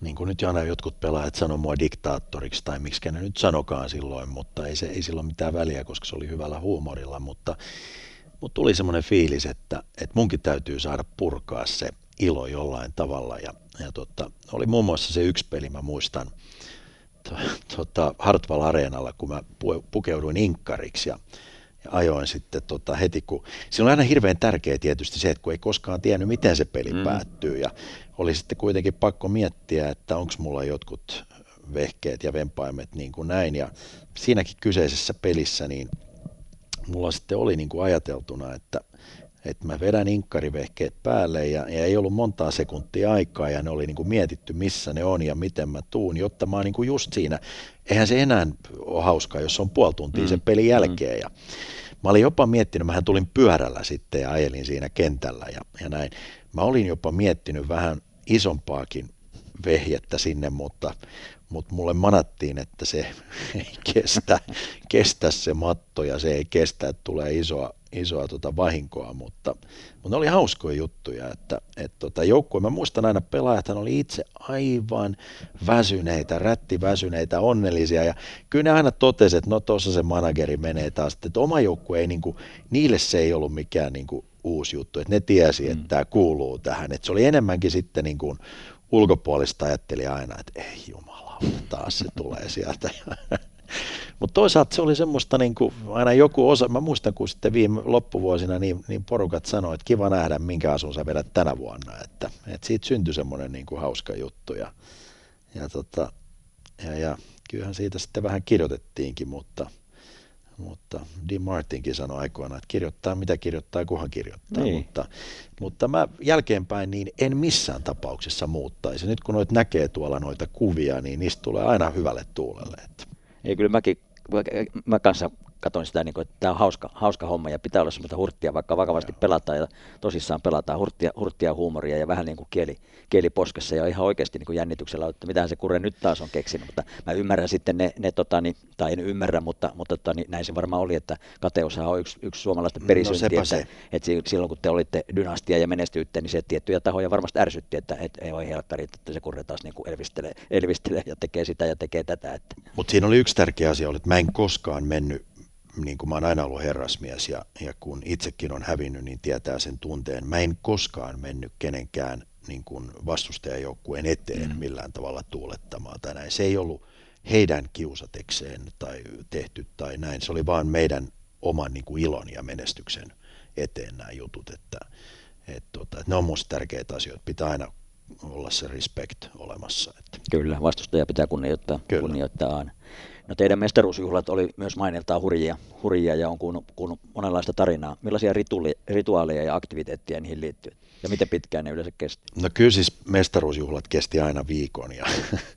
niin kuin nyt aina jotkut pelaajat sanoi mua diktaattoriksi tai miksi ne nyt sanokaan silloin, mutta ei, se, ei silloin mitään väliä, koska se oli hyvällä huumorilla, mutta, mutta tuli semmoinen fiilis, että, että munkin täytyy saada purkaa se ilo jollain tavalla. Ja, ja tota, oli muun muassa se yksi peli, mä muistan, tota, Hartwall Areenalla, kun mä pukeuduin inkkariksi ja, ja ajoin sitten tota, heti, kun siinä on aina hirveän tärkeä tietysti se, että kun ei koskaan tiennyt, miten se peli mm. päättyy ja oli sitten kuitenkin pakko miettiä, että onko mulla jotkut vehkeet ja vempaimet niin kuin näin ja siinäkin kyseisessä pelissä niin mulla sitten oli niin kuin ajateltuna, että että mä vedän inkkarivehkeet päälle ja, ja ei ollut montaa sekuntia aikaa ja ne oli niin kuin mietitty missä ne on ja miten mä tuun, jotta mä oon niin kuin just siinä. Eihän se enää ole hauskaa, jos on puoli tuntia mm. sen pelin jälkeen mm. ja mä olin jopa miettinyt, mähän tulin pyörällä sitten ja ajelin siinä kentällä ja, ja näin. Mä olin jopa miettinyt vähän isompaakin vehjettä sinne, mutta, mutta mulle manattiin, että se ei kestä, kestä se matto ja se ei kestä, että tulee isoa, isoa tota vahinkoa, mutta, mutta ne oli hauskoja juttuja, että, että tota joukkue, mä muistan aina pelaajat, oli itse aivan väsyneitä, rättiväsyneitä, onnellisia ja kyllä ne aina totesi, että no tuossa se manageri menee taas, että oma joukkue ei niin kuin, niille se ei ollut mikään niin kuin uusi juttu, että ne tiesi, että mm. tämä kuuluu tähän, että se oli enemmänkin sitten niin kuin ulkopuolista ajatteli aina, että ei jumala, taas se tulee sieltä. Mutta toisaalta se oli semmoista niin kuin aina joku osa, mä muistan kun sitten viime loppuvuosina niin, niin porukat sanoi, että kiva nähdä minkä asun sä vedät tänä vuonna, että, että siitä syntyi semmoinen niin kuin hauska juttu ja, ja, tota, ja, ja kyllähän siitä sitten vähän kirjoitettiinkin, mutta, mutta Dean Martinkin sanoi aikoinaan, että kirjoittaa mitä kirjoittaa, kunhan kirjoittaa. Niin. Mutta, mutta mä jälkeenpäin niin en missään tapauksessa muuttaisi. Nyt kun noit näkee tuolla noita kuvia, niin niistä tulee aina hyvälle tuulelle. Että. Ei, kyllä mäkin, mä kanssa katsoin sitä, niin kuin, että tämä on hauska, hauska homma ja pitää olla semmoista hurttia, vaikka vakavasti Joo. pelataan ja tosissaan pelataan hurttia, hurttia huumoria ja vähän niin kuin kieli, kieli poskessa ja ihan oikeasti niin kuin jännityksellä, että mitähän se kurre nyt taas on keksinyt, mutta mä ymmärrän sitten ne, ne tota, niin, tai en ymmärrä, mutta, mutta tota, niin, näin se varmaan oli, että kateushan on yksi, yksi suomalaisten perisynti, no, että, se. että, silloin kun te olitte dynastia ja menestyitte, niin se tiettyjä tahoja varmasti ärsytti, että et, ei ole helkkari, että se kurre taas niin kuin elvistelee, elvistelee ja tekee sitä ja tekee tätä. Että. Mutta siinä oli yksi tärkeä asia, oli, että mä en koskaan mennyt niin kuin mä oon aina ollut herrasmies ja, ja kun itsekin on hävinnyt, niin tietää sen tunteen. Mä en koskaan mennyt kenenkään niin kuin vastustajajoukkueen eteen mm. millään tavalla tuulettamaan tai näin. Se ei ollut heidän kiusatekseen tai tehty tai näin. Se oli vaan meidän oman niin kuin ilon ja menestyksen eteen nämä jutut, että, että, tota, ne on minusta tärkeitä asioita. Pitää aina olla se respect olemassa. Että. Kyllä, vastustaja pitää kunnioittaa, Kyllä. kunnioittaa aina. No teidän mestaruusjuhlat oli myös mainiltaan hurjia, hurjia ja on kuunnut, kuunnut monenlaista tarinaa. Millaisia rituaaleja ja aktiviteetteja niihin liittyy? Ja miten pitkään ne yleensä kesti? No kyllä siis mestaruusjuhlat kesti aina viikon ja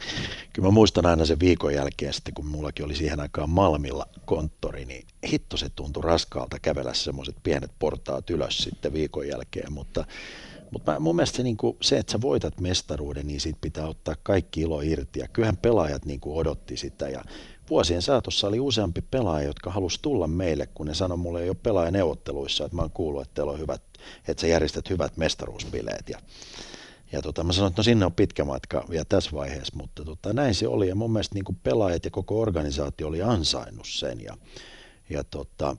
kyllä mä muistan aina sen viikon jälkeen sitten, kun mullakin oli siihen aikaan Malmilla konttori, niin hitto se tuntui raskaalta kävellä semmoiset pienet portaat ylös sitten viikon jälkeen, mutta mutta mun mielestä se, niin kuin, se, että sä voitat mestaruuden, niin siitä pitää ottaa kaikki ilo irti. Ja kyllähän pelaajat niin kuin odotti sitä. Ja vuosien saatossa oli useampi pelaaja, jotka halusi tulla meille, kun ne sanoi mulle jo pelaajaneuvotteluissa, että mä oon kuullut, että teillä on hyvät, että sä järjestät hyvät mestaruuspileet. Ja, ja tota, mä sanoin, että no sinne on pitkä matka vielä tässä vaiheessa, mutta tota, näin se oli. Ja mun mielestä niin pelaajat ja koko organisaatio oli ansainnut sen. Ja, ja tota,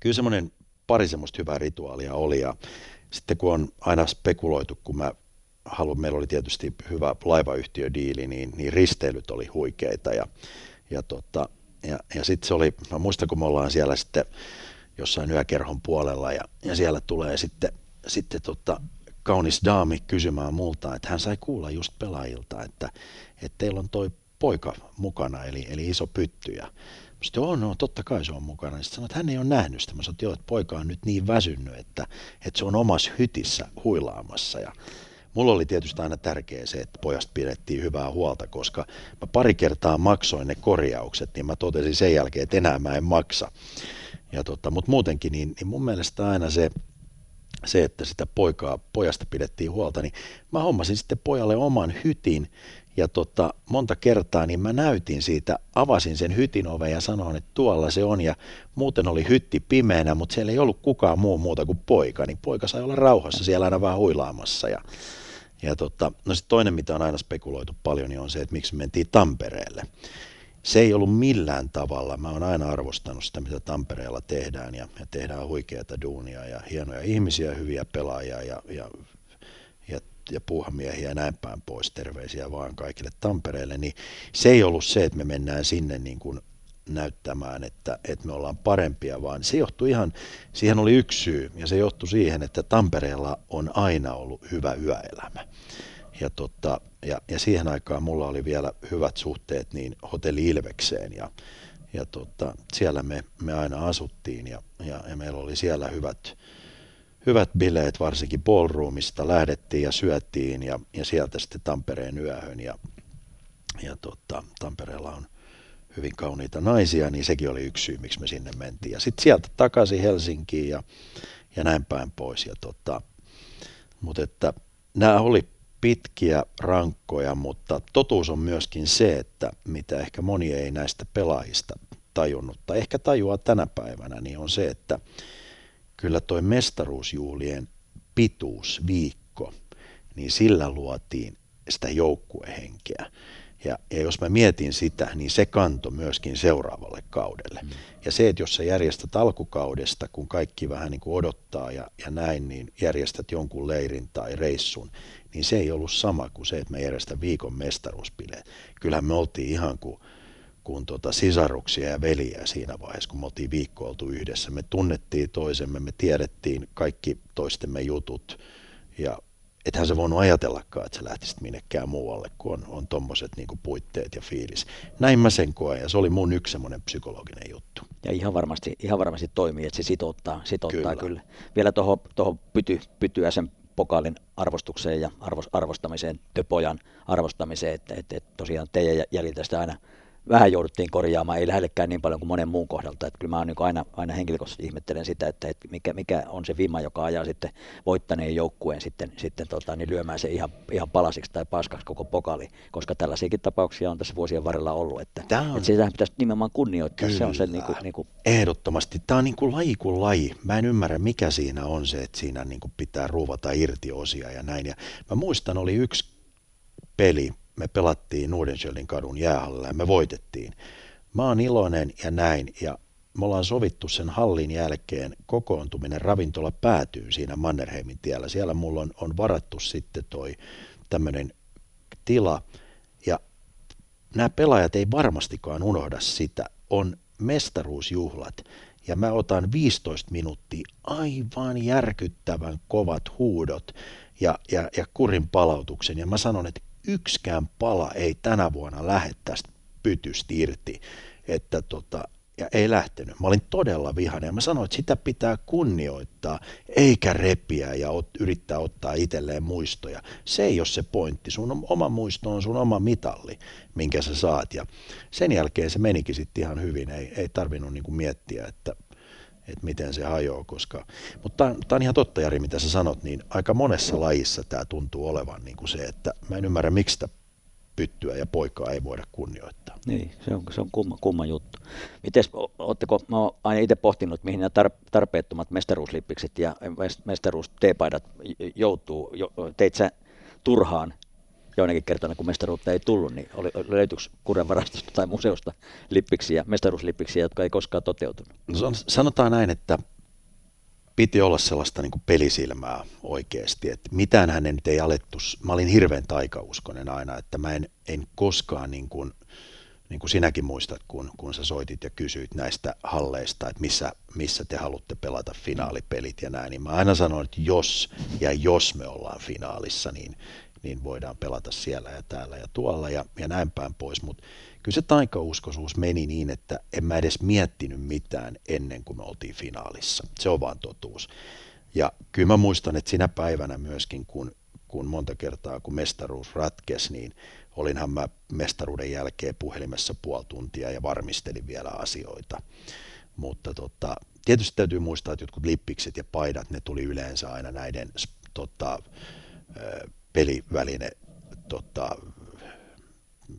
kyllä semmoinen pari semmoista hyvää rituaalia oli. Ja sitten kun on aina spekuloitu, kun mä haluan, meillä oli tietysti hyvä laivayhtiödiili, niin, niin risteilyt oli huikeita ja, ja, tota, ja, ja sitten se oli, mä muistan kun me ollaan siellä sitten jossain yökerhon puolella ja, ja siellä tulee sitten, sitten tota, kaunis daami kysymään multa, että hän sai kuulla just pelaajilta, että, että teillä on toi poika mukana, eli, eli iso pytty. Ja sitten on, no, totta kai se on mukana. Sitten sanoi, että hän ei ole nähnyt sitä. Mä sanoin, että joo, että poika on nyt niin väsynyt, että, että se on omassa hytissä huilaamassa. Ja mulla oli tietysti aina tärkeä se, että pojasta pidettiin hyvää huolta, koska mä pari kertaa maksoin ne korjaukset, niin mä totesin sen jälkeen, että enää mä en maksa. Ja tota, mutta muutenkin, niin, niin mun mielestä aina se, se, että sitä poikaa, pojasta pidettiin huolta, niin mä hommasin sitten pojalle oman hytin, ja tota, monta kertaa niin mä näytin siitä, avasin sen hytin oven ja sanoin, että tuolla se on. Ja muuten oli hytti pimeänä, mutta siellä ei ollut kukaan muu muuta kuin poika. Niin poika sai olla rauhassa siellä aina vähän huilaamassa. Ja, ja tota, no sitten toinen, mitä on aina spekuloitu paljon, niin on se, että miksi me mentiin Tampereelle. Se ei ollut millään tavalla. Mä oon aina arvostanut sitä, mitä Tampereella tehdään ja, ja tehdään huikeata duunia ja hienoja ihmisiä, hyviä pelaajia ja, ja ja puuhamiehiä ja näin päin pois, terveisiä vaan kaikille Tampereelle, niin se ei ollut se, että me mennään sinne niin kuin näyttämään, että, että me ollaan parempia, vaan se johtui ihan, siihen oli yksi syy, ja se johtui siihen, että Tampereella on aina ollut hyvä yöelämä. Ja, tota, ja, ja siihen aikaan mulla oli vielä hyvät suhteet niin hotelli Ilvekseen, ja, ja tota, siellä me, me aina asuttiin, ja, ja, ja meillä oli siellä hyvät, hyvät bileet, varsinkin ballroomista lähdettiin ja syöttiin ja, ja sieltä sitten Tampereen yöhön ja, ja tota, Tampereella on hyvin kauniita naisia, niin sekin oli yksi syy, miksi me sinne mentiin. Ja sitten sieltä takaisin Helsinkiin ja, ja näin päin pois. Ja tota, mutta että nämä oli pitkiä, rankkoja, mutta totuus on myöskin se, että mitä ehkä moni ei näistä pelaajista tajunnut, tai ehkä tajua tänä päivänä, niin on se, että kyllä toi mestaruusjuhlien pituus, viikko, niin sillä luotiin sitä joukkuehenkeä. Ja, ja jos mä mietin sitä, niin se kanto myöskin seuraavalle kaudelle. Mm. Ja se, että jos sä järjestät alkukaudesta, kun kaikki vähän niin kuin odottaa ja, ja näin, niin järjestät jonkun leirin tai reissun, niin se ei ollut sama kuin se, että me järjestän viikon mestaruuspileet. Kyllähän me oltiin ihan kuin, kuin tota sisaruksia ja veliä siinä vaiheessa, kun me oltiin viikko oltu yhdessä. Me tunnettiin toisemme, me tiedettiin kaikki toistemme jutut ja ethän se voinut ajatellakaan, että sä lähtisit minnekään muualle, kun on, on tommoset niin puitteet ja fiilis. Näin mä sen koen, ja se oli mun yksi semmoinen psykologinen juttu. Ja ihan varmasti, ihan varmasti toimii, että se sitouttaa, sitouttaa kyllä. kyllä. Vielä tuohon toho pyty, pytyä sen pokaalin arvostukseen ja arvostamiseen, töpojan arvostamiseen, että, että, että tosiaan teidän jäljiltä sitä aina vähän jouduttiin korjaamaan, ei lähellekään niin paljon kuin monen muun kohdalta. Että kyllä mä niin aina, aina henkilökohtaisesti ihmettelen sitä, että, että mikä, mikä, on se vima, joka ajaa sitten voittaneen joukkueen sitten, sitten tota, niin lyömään se ihan, ihan palasiksi tai paskaksi koko pokali, koska tällaisiakin tapauksia on tässä vuosien varrella ollut. Että, on... että sitä pitäisi nimenomaan kunnioittaa. Kyllä. Se on se niin kuin, niin kuin... Ehdottomasti. Tämä on niin kuin laji kuin laji. Mä en ymmärrä, mikä siinä on se, että siinä niin kuin pitää ruuvata irti osia ja näin. Ja mä muistan, oli yksi peli, me pelattiin Nordenskjöldin kadun jäähallilla ja me voitettiin. Mä oon iloinen ja näin ja me ollaan sovittu sen hallin jälkeen kokoontuminen ravintola päätyy siinä Mannerheimin tiellä. Siellä mulla on, on varattu sitten toi tämmöinen tila ja nämä pelaajat ei varmastikaan unohda sitä. On mestaruusjuhlat ja mä otan 15 minuuttia aivan järkyttävän kovat huudot ja, ja, ja kurin palautuksen ja mä sanon, että yksikään pala ei tänä vuonna lähde tästä pytystä irti, että tota, ja ei lähtenyt. Mä olin todella vihainen mä sanoin, että sitä pitää kunnioittaa, eikä repiä ja ot, yrittää ottaa itselleen muistoja. Se ei ole se pointti. Sun oma muisto on sun oma mitalli, minkä sä saat. Ja sen jälkeen se menikin sitten ihan hyvin. Ei, ei tarvinnut niinku miettiä, että että miten se hajoaa, koska, mutta tämä on ihan totta Jari, mitä sä sanot, niin aika monessa lajissa tämä tuntuu olevan niin kuin se, että mä en ymmärrä, miksi sitä pyttyä ja poikaa ei voida kunnioittaa. Niin, se on, se on kumma, kumma juttu. Mites, ootteko, mä oon aina itse pohtinut, mihin nämä tar, tarpeettomat mestaruuslippikset ja mestaruus teepaidat joutuu. Jo, teit sä turhaan joinakin kertoina, kun mestaruutta ei tullut, niin oli, löytyykö Kurren varastosta tai museosta lippiksiä, mestaruuslippiksiä, jotka ei koskaan toteutunut? No, sanotaan näin, että piti olla sellaista niin pelisilmää oikeasti, että mitään hänen ei alettu, mä olin hirveän taikauskonen aina, että mä en, en koskaan niin kuin, niin kuin sinäkin muistat, kun, kun sä soitit ja kysyit näistä halleista, että missä, missä te haluatte pelata finaalipelit ja näin, niin mä aina sanoin, että jos ja jos me ollaan finaalissa, niin, niin voidaan pelata siellä ja täällä ja tuolla ja, ja näin päin pois, mutta kyllä se taikauskoisuus meni niin, että en mä edes miettinyt mitään ennen kuin me oltiin finaalissa. Se on vaan totuus. Ja kyllä mä muistan, että sinä päivänä myöskin, kun, kun monta kertaa kun mestaruus ratkesi, niin olinhan mä mestaruuden jälkeen puhelimessa puoli tuntia ja varmistelin vielä asioita. Mutta tota, tietysti täytyy muistaa, että jotkut lippikset ja paidat, ne tuli yleensä aina näiden tota, peliväline tota,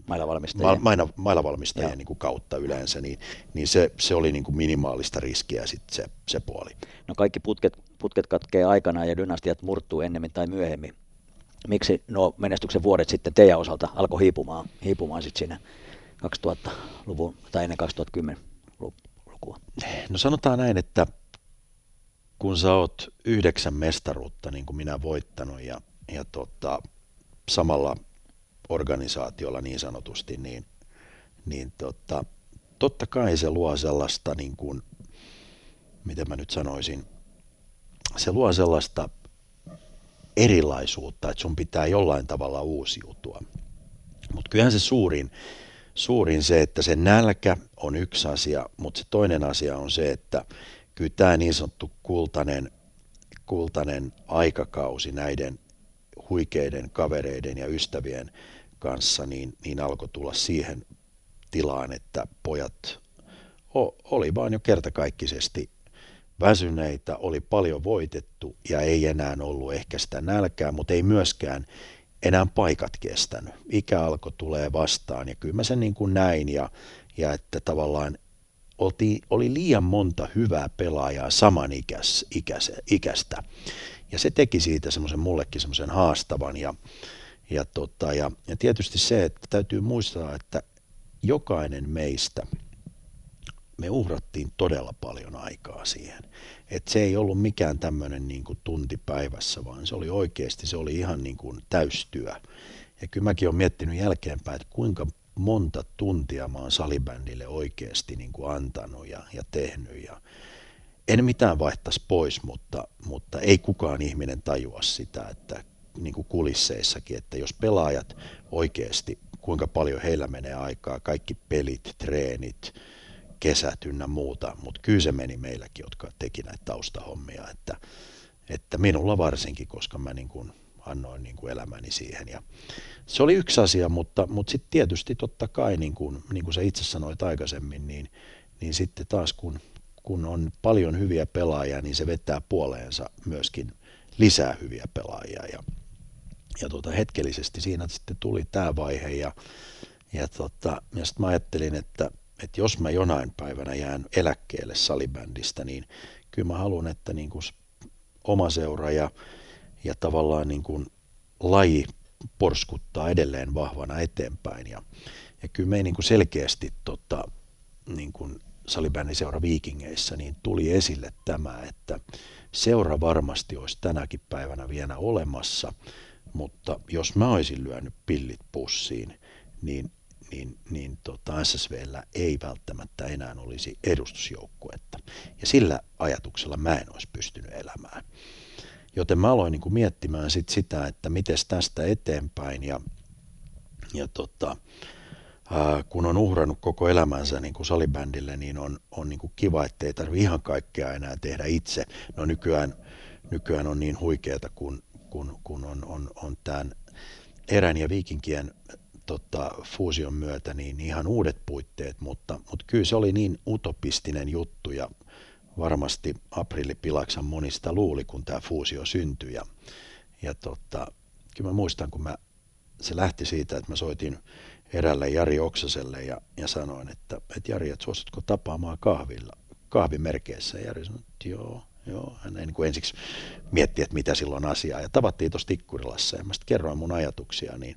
mailavalmistajien, maina, mailavalmistajien niin kuin kautta yleensä, niin, niin se, se oli niin kuin minimaalista riskiä sitten se, se puoli. No kaikki putket, putket katkee aikanaan ja dynastiat murtuu ennemmin tai myöhemmin. Miksi nuo menestyksen vuodet sitten teidän osalta alkoi hiipumaan, hiipumaan sitten siinä 2000-luvun tai ennen 2010-lukua? No sanotaan näin, että kun sä oot yhdeksän mestaruutta, niin kuin minä voittanut ja ja tota, samalla organisaatiolla niin sanotusti, niin, niin tota, totta kai se luo sellaista, niin kuin, miten mä nyt sanoisin, se luo sellaista erilaisuutta, että sun pitää jollain tavalla uusiutua. Mutta kyllähän se suurin, suurin se, että se nälkä on yksi asia, mutta se toinen asia on se, että kyllä tämä niin sanottu kultainen, kultainen aikakausi näiden huikeiden kavereiden ja ystävien kanssa, niin, niin alkoi tulla siihen tilaan, että pojat oli vaan jo kertakaikkisesti väsyneitä, oli paljon voitettu ja ei enää ollut ehkä sitä nälkää, mutta ei myöskään enää paikat kestänyt. Ikä alkoi tulee vastaan ja kyllä mä sen niin kuin näin ja, ja että tavallaan olti, oli liian monta hyvää pelaajaa saman ikäs, ikäs, ikästä. Ja se teki siitä semmoisen mullekin semmoisen haastavan ja, ja, tota, ja, ja tietysti se, että täytyy muistaa, että jokainen meistä, me uhrattiin todella paljon aikaa siihen. Et se ei ollut mikään tämmöinen niin tunti päivässä, vaan se oli oikeasti, se oli ihan niin kuin täystyö. Ja kyllä mäkin olen miettinyt jälkeenpäin, että kuinka monta tuntia mä oon salibändille oikeasti niin kuin antanut ja, ja tehnyt. Ja en mitään vaihtaisi pois, mutta, mutta ei kukaan ihminen tajua sitä, että niin kuin kulisseissakin, että jos pelaajat oikeasti, kuinka paljon heillä menee aikaa, kaikki pelit, treenit, kesät ynnä muuta, mutta kyllä se meni meilläkin, jotka teki näitä taustahommia, että, että minulla varsinkin, koska mä niin kuin annoin niin kuin elämäni siihen. Ja se oli yksi asia, mutta, mutta sitten tietysti totta kai, niin kuin, niin kuin sä itse sanoit aikaisemmin, niin, niin sitten taas kun, kun on paljon hyviä pelaajia, niin se vetää puoleensa myöskin lisää hyviä pelaajia. Ja, ja tota, hetkellisesti siinä sitten tuli tämä vaihe ja, ja, tota, ja sitten mä ajattelin, että, että jos mä jonain päivänä jään eläkkeelle salibändistä, niin kyllä mä haluan, että niin kuin oma seura ja, ja tavallaan niin kuin laji porskuttaa edelleen vahvana eteenpäin. Ja, ja kyllä me niin kuin selkeästi tota, niin kuin salibändiseura Viikingeissä niin tuli esille tämä, että seura varmasti olisi tänäkin päivänä vielä olemassa, mutta jos mä olisin lyönyt pillit pussiin, niin niin, niin tota SSVllä ei välttämättä enää olisi edustusjoukkuetta. Ja sillä ajatuksella mä en olisi pystynyt elämään. Joten mä aloin niin kuin miettimään sit sitä, että miten tästä eteenpäin ja, ja tota, kun on uhrannut koko elämänsä niin kuin salibändille, niin on, on niin kuin kiva, ettei tarvitse ihan kaikkea enää tehdä itse. No nykyään, nykyään on niin huikeeta, kun, kun, kun on, on, on tämän erän ja viikinkien tota, fuusion myötä niin ihan uudet puitteet, mutta, mutta kyllä se oli niin utopistinen juttu ja varmasti Aprilli Pilaksan monista luuli, kun tämä fuusio syntyi. Ja, ja tota, kyllä mä muistan, kun mä, se lähti siitä, että mä soitin erälle Jari Oksaselle ja, ja sanoin, että, että Jari, että suositko tapaamaan kahvilla, kahvimerkeissä. Ja Jari sanoi, että joo, joo. Hän ei niin kuin ensiksi mietti, että mitä silloin asiaa. Ja tavattiin tuossa Tikkurilassa ja mä sitten kerroin mun ajatuksia. Niin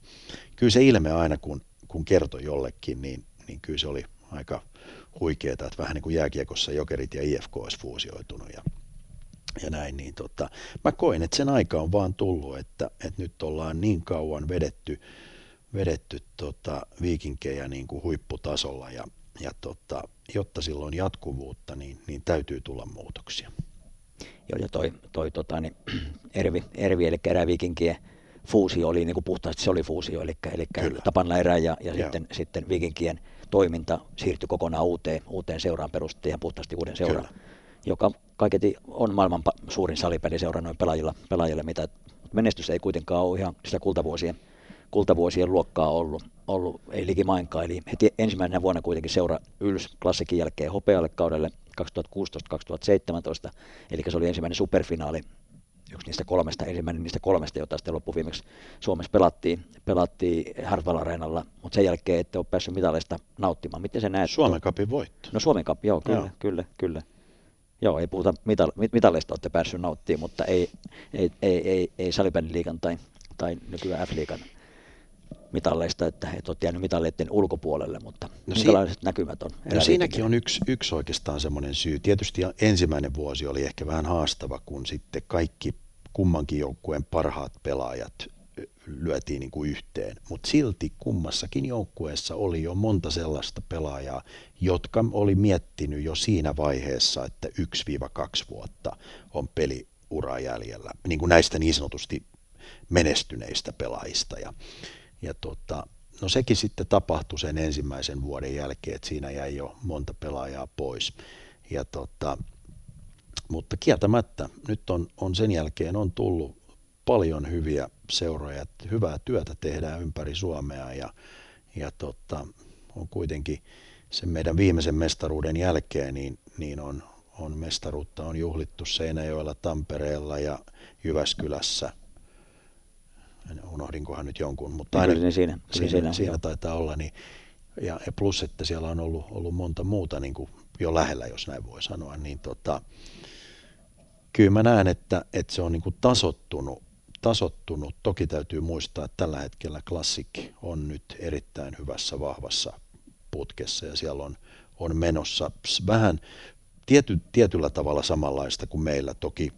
kyllä se ilme aina, kun, kun kertoi jollekin, niin, niin kyllä se oli aika huikeaa, että vähän niin kuin jääkiekossa Jokerit ja IFK olisi fuusioitunut ja, ja näin, niin tota, mä koin, että sen aika on vaan tullut, että, että nyt ollaan niin kauan vedetty, vedetty tota, viikinkejä niin kuin huipputasolla ja, ja tota, jotta silloin jatkuvuutta, niin, niin täytyy tulla muutoksia. Joo, ja toi, toi tota, niin, Ervi, Ervi, eli eräviikinkien fuusio oli niin kuin puhtaasti, se oli fuusio, eli, eli Tapanla erä ja, ja sitten, sitten viikinkien toiminta siirtyi kokonaan uuteen, uuteen seuraan perusteen ja puhtaasti uuden seuraan, Kyllä. joka kaiketi on maailman suurin salipäliseura noin pelaajilla, pelaajille, mitä menestys ei kuitenkaan ole ihan sitä kultavuosien, kultavuosien luokkaa ollut, ollut ei likimainkaan. Eli heti ensimmäisenä vuonna kuitenkin seura yls klassikin jälkeen hopealle kaudelle 2016-2017, eli se oli ensimmäinen superfinaali yksi niistä kolmesta, ensimmäinen niistä kolmesta, jota sitten loppuviimeksi Suomessa pelattiin, pelattiin Hartwell Areenalla, mutta sen jälkeen ette ole päässyt mitaleista nauttimaan. Miten se näet? Suomen kapin voitto. No Suomen kapi, joo, kyllä, joo. kyllä, kyllä. Joo, ei puhuta mitale- mitaleista olette päässyt nauttimaan, mutta ei, ei, ei, ei, ei liikan tai, tai nykyään F-liikan mitalleista, että et ole jäänyt mitalleiden ulkopuolelle, mutta no minkälaiset si- näkymät on? No siinäkin on yksi, yksi oikeastaan semmoinen syy. Tietysti ensimmäinen vuosi oli ehkä vähän haastava, kun sitten kaikki kummankin joukkueen parhaat pelaajat lyötiin niin kuin yhteen, mutta silti kummassakin joukkueessa oli jo monta sellaista pelaajaa, jotka oli miettinyt jo siinä vaiheessa, että 1-2 vuotta on peliura jäljellä, niin kuin näistä niin sanotusti menestyneistä pelaajista. Ja, ja tota, no sekin sitten tapahtui sen ensimmäisen vuoden jälkeen, että siinä jäi jo monta pelaajaa pois. Ja tota, mutta kieltämättä nyt on, on sen jälkeen on tullut paljon hyviä seuroja, että hyvää työtä tehdään ympäri Suomea ja, ja tota, on kuitenkin sen meidän viimeisen mestaruuden jälkeen niin, niin on, on mestaruutta on juhlittu Seinäjoella, Tampereella ja Jyväskylässä unohdinkohan nyt jonkun, mutta Niin, aina, kyllä siinä, siinä, siinä, siinä taitaa olla. Niin, ja, ja plus, että siellä on ollut, ollut monta muuta niin kuin jo lähellä, jos näin voi sanoa, niin tota, kyllä mä näen, että, että se on niin kuin tasottunut, tasottunut. Toki täytyy muistaa, että tällä hetkellä klassikki on nyt erittäin hyvässä, vahvassa putkessa ja siellä on, on menossa vähän tiety, tietyllä tavalla samanlaista kuin meillä. Toki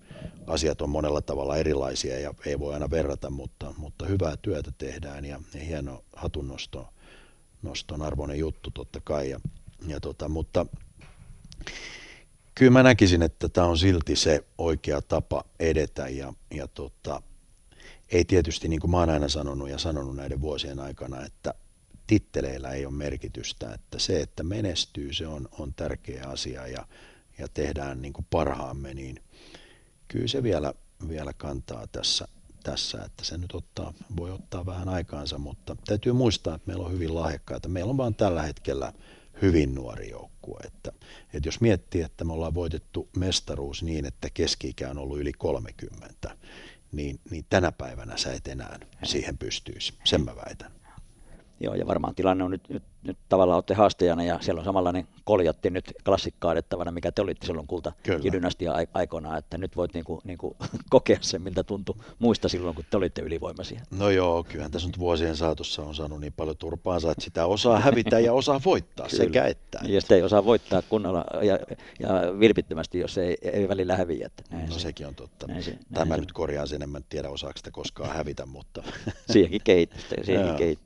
asiat on monella tavalla erilaisia ja ei voi aina verrata, mutta, mutta hyvää työtä tehdään ja, ja hieno hatunnosto noston arvoinen juttu totta kai. Ja, ja tota, mutta kyllä mä näkisin, että tämä on silti se oikea tapa edetä ja, ja tota, ei tietysti, niin kuin mä oon aina sanonut ja sanonut näiden vuosien aikana, että titteleillä ei ole merkitystä, että se, että menestyy, se on, on tärkeä asia ja, ja tehdään niin kuin parhaamme, niin kyllä se vielä, vielä kantaa tässä, tässä, että se nyt ottaa, voi ottaa vähän aikaansa, mutta täytyy muistaa, että meillä on hyvin lahjakkaita. Meillä on vaan tällä hetkellä hyvin nuori joukkue. Että, että jos miettii, että me ollaan voitettu mestaruus niin, että keski on ollut yli 30, niin, niin tänä päivänä sä et enää siihen pystyisi. Sen mä väitän. Joo, ja varmaan tilanne on nyt, nyt, nyt tavallaan olette haastajana ja siellä on samanlainen koljotti nyt klassikkaadettavana, mikä te olitte silloin kulta dynastia aikoinaan, että nyt voit niinku, niinku kokea sen, miltä tuntui muista silloin, kun te olitte ylivoimaisia. No joo, kyllähän tässä nyt vuosien saatossa on saanut niin paljon turpaansa, että sitä osaa hävitä ja osaa voittaa Kyllä. sekä että. Ja sitten ei osaa voittaa kunnolla ja, ja vilpittömästi, jos ei, ei välillä häviä. Että näin No se- sekin on totta. näin se- näin Tämä se- nyt korjaa sen, en tiedä osaako sitä koskaan hävitä, mutta Siihenkin kehittyy. Siihenkin.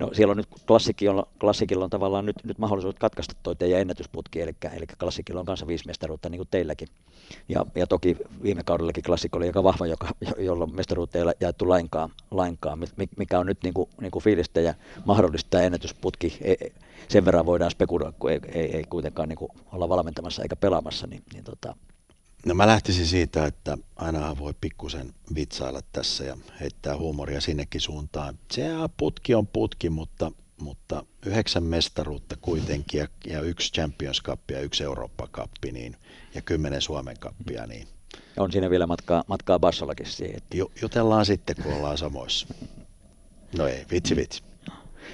No siellä on nyt klassikilla, klassikilla on tavallaan nyt, nyt mahdollisuus katkaista toi teidän ennätysputki, eli, eli klassikilla on kanssa viisi mestaruutta niin kuin teilläkin. Ja, ja toki viime kaudellakin klassikko oli aika vahva, joka, jo- jolloin mestaruutta ei jaettu lainkaan, lainkaan mi- mi- mikä on nyt niin kuin, niin kuin fiilistä ja mahdollista tämä ennätysputki. Ei, ei- sen verran voidaan spekuloida, kun ei, ei, ei kuitenkaan niin kuin olla valmentamassa eikä pelaamassa, niin, niin tota, No mä lähtisin siitä, että ainahan voi pikkusen vitsailla tässä ja heittää huumoria sinnekin suuntaan. Se putki on putki, mutta, mutta yhdeksän mestaruutta kuitenkin ja, ja yksi Champions Cup ja yksi Eurooppa Cup niin, ja kymmenen Suomen Cupia, niin on siinä vielä matkaa, matkaa Bassollakin siihen. jutellaan sitten, kun ollaan samoissa. No ei, vitsi vitsi.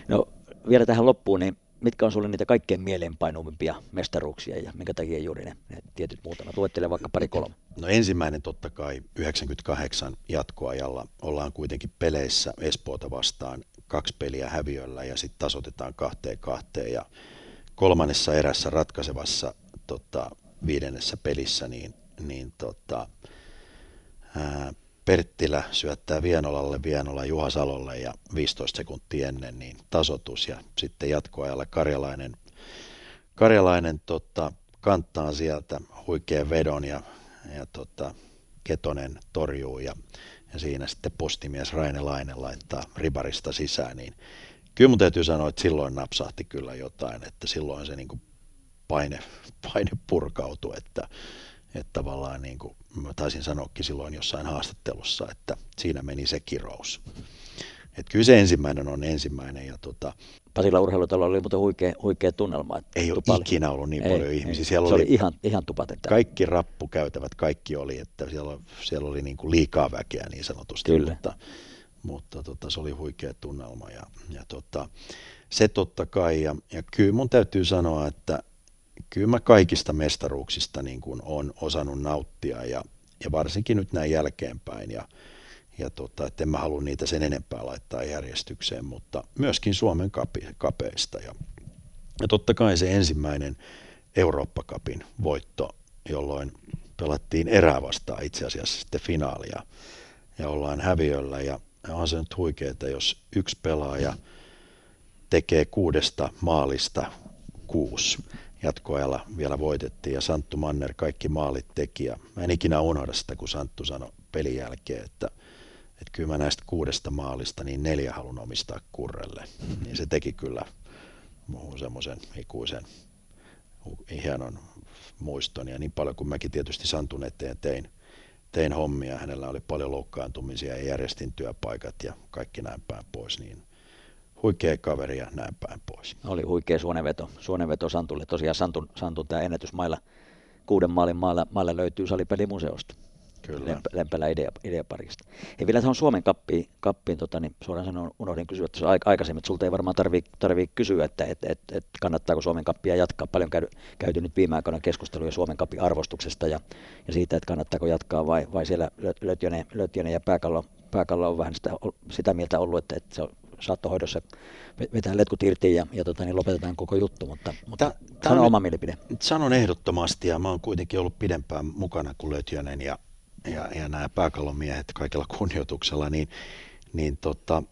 No vielä tähän loppuun, niin mitkä on sulle niitä kaikkein mieleenpainuvimpia mestaruuksia ja minkä takia juuri ne, ne tietyt muutamat? Luettele vaikka pari kolme. No ensimmäinen totta kai 98 jatkoajalla ollaan kuitenkin peleissä Espoota vastaan kaksi peliä häviöllä ja sitten tasoitetaan kahteen kahteen ja kolmannessa erässä ratkaisevassa tota, viidennessä pelissä niin, niin tota, ää, Perttilä syöttää Vienolalle, Vienola Juha Salolle ja 15 sekuntia ennen niin tasotus ja sitten jatkoajalla Karjalainen, Karjalainen tota, kanttaa sieltä huikean vedon ja, ja tota, Ketonen torjuu ja, ja siinä sitten postimies Raine Laine laittaa ribarista sisään, niin kyllä mun täytyy sanoa, että silloin napsahti kyllä jotain, että silloin se niin kuin paine, paine purkautui, että, että tavallaan niin kuin, mä taisin sanoakin silloin jossain haastattelussa, että siinä meni se kirous. Että kyllä se ensimmäinen on ensimmäinen ja tota, Pasilla urheilutalolla oli muuten huikea, huikea tunnelma. että ei ole tupa oli- ikinä ollut niin Ei, paljon ei. ihmisiä. Siellä se oli, oli ihan, ihan tupaten täynnä. kaikki rappukäytävät, kaikki oli, että siellä, siellä oli niin kuin liikaa väkeä niin sanotusti, Kyllä. mutta, mutta tota, se oli huikea tunnelma ja, ja tota, se totta kai ja, ja kyllä mun täytyy sanoa, että kyllä mä kaikista mestaruuksista niin kuin on osannut nauttia ja, ja varsinkin nyt näin jälkeenpäin ja, ja tota, että en mä halua niitä sen enempää laittaa järjestykseen, mutta myöskin Suomen kapi, kapeista ja, ja totta kai se ensimmäinen Eurooppa-kapin voitto, jolloin pelattiin erää vastaan itse asiassa sitten finaalia ja ollaan häviöllä ja, on se nyt huikeeta, jos yksi pelaaja tekee kuudesta maalista kuusi. Jatkoajalla vielä voitettiin ja Santtu Manner kaikki maalit teki ja mä en ikinä unohda sitä, kun Santtu sanoi pelin jälkeen, että, että kyllä mä näistä kuudesta maalista niin neljä halun omistaa kurrelle. Niin se teki kyllä muuhun semmoisen ikuisen hienon muiston ja niin paljon kuin mäkin tietysti Santun eteen tein, tein hommia, hänellä oli paljon loukkaantumisia ja järjestin työpaikat ja kaikki näin päin pois, niin huikea kaveri ja näin päin pois. Oli huikea suonenveto, suonenveto Santulle. Tosiaan Santun, Santun tämä ennätysmailla, kuuden maalin mailla, mailla löytyy salipelimuseosta. Kyllä. Lemp, Lempälä idea, ideaparkista. Hei vielä tuohon Suomen kappiin, kappiin tota, niin suoraan sanoen unohdin kysyä tuossa aikaisemmin, että sulta ei varmaan tarvitse tarvii kysyä, että et, et, et kannattaako Suomen kappia jatkaa. Paljon käy, käyty nyt viime aikoina keskusteluja Suomen kappin arvostuksesta ja, ja siitä, että kannattaako jatkaa vai, vai siellä Lötjönen, Lötjönen ja Pääkallo, Pääkallo on vähän sitä, sitä mieltä ollut, että, että se on saattohoidossa vetää letkut irti ja, ja tota, niin lopetetaan koko juttu, mutta, mutta Tää, sano oma mielipide. Sanon ehdottomasti ja mä oon kuitenkin ollut pidempään mukana kuin Lötjönen ja, ja, ja nämä pääkallomiehet kaikella kunnioituksella, niin, niin tota,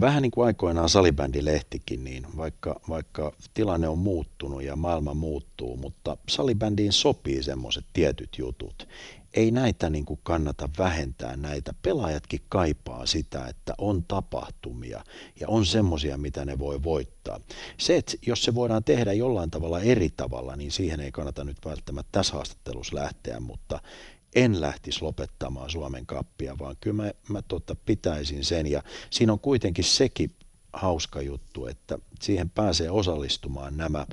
vähän niin kuin aikoinaan salibändilehtikin, niin vaikka, vaikka tilanne on muuttunut ja maailma muuttuu, mutta salibändiin sopii semmoiset tietyt jutut ei näitä niin kuin kannata vähentää näitä. Pelaajatkin kaipaa sitä, että on tapahtumia ja on semmoisia, mitä ne voi voittaa. Se, että jos se voidaan tehdä jollain tavalla eri tavalla, niin siihen ei kannata nyt välttämättä tässä haastattelussa lähteä, mutta en lähtisi lopettamaan Suomen kappia, vaan kyllä mä, mä tota, pitäisin sen. Ja siinä on kuitenkin sekin hauska juttu, että siihen pääsee osallistumaan nämä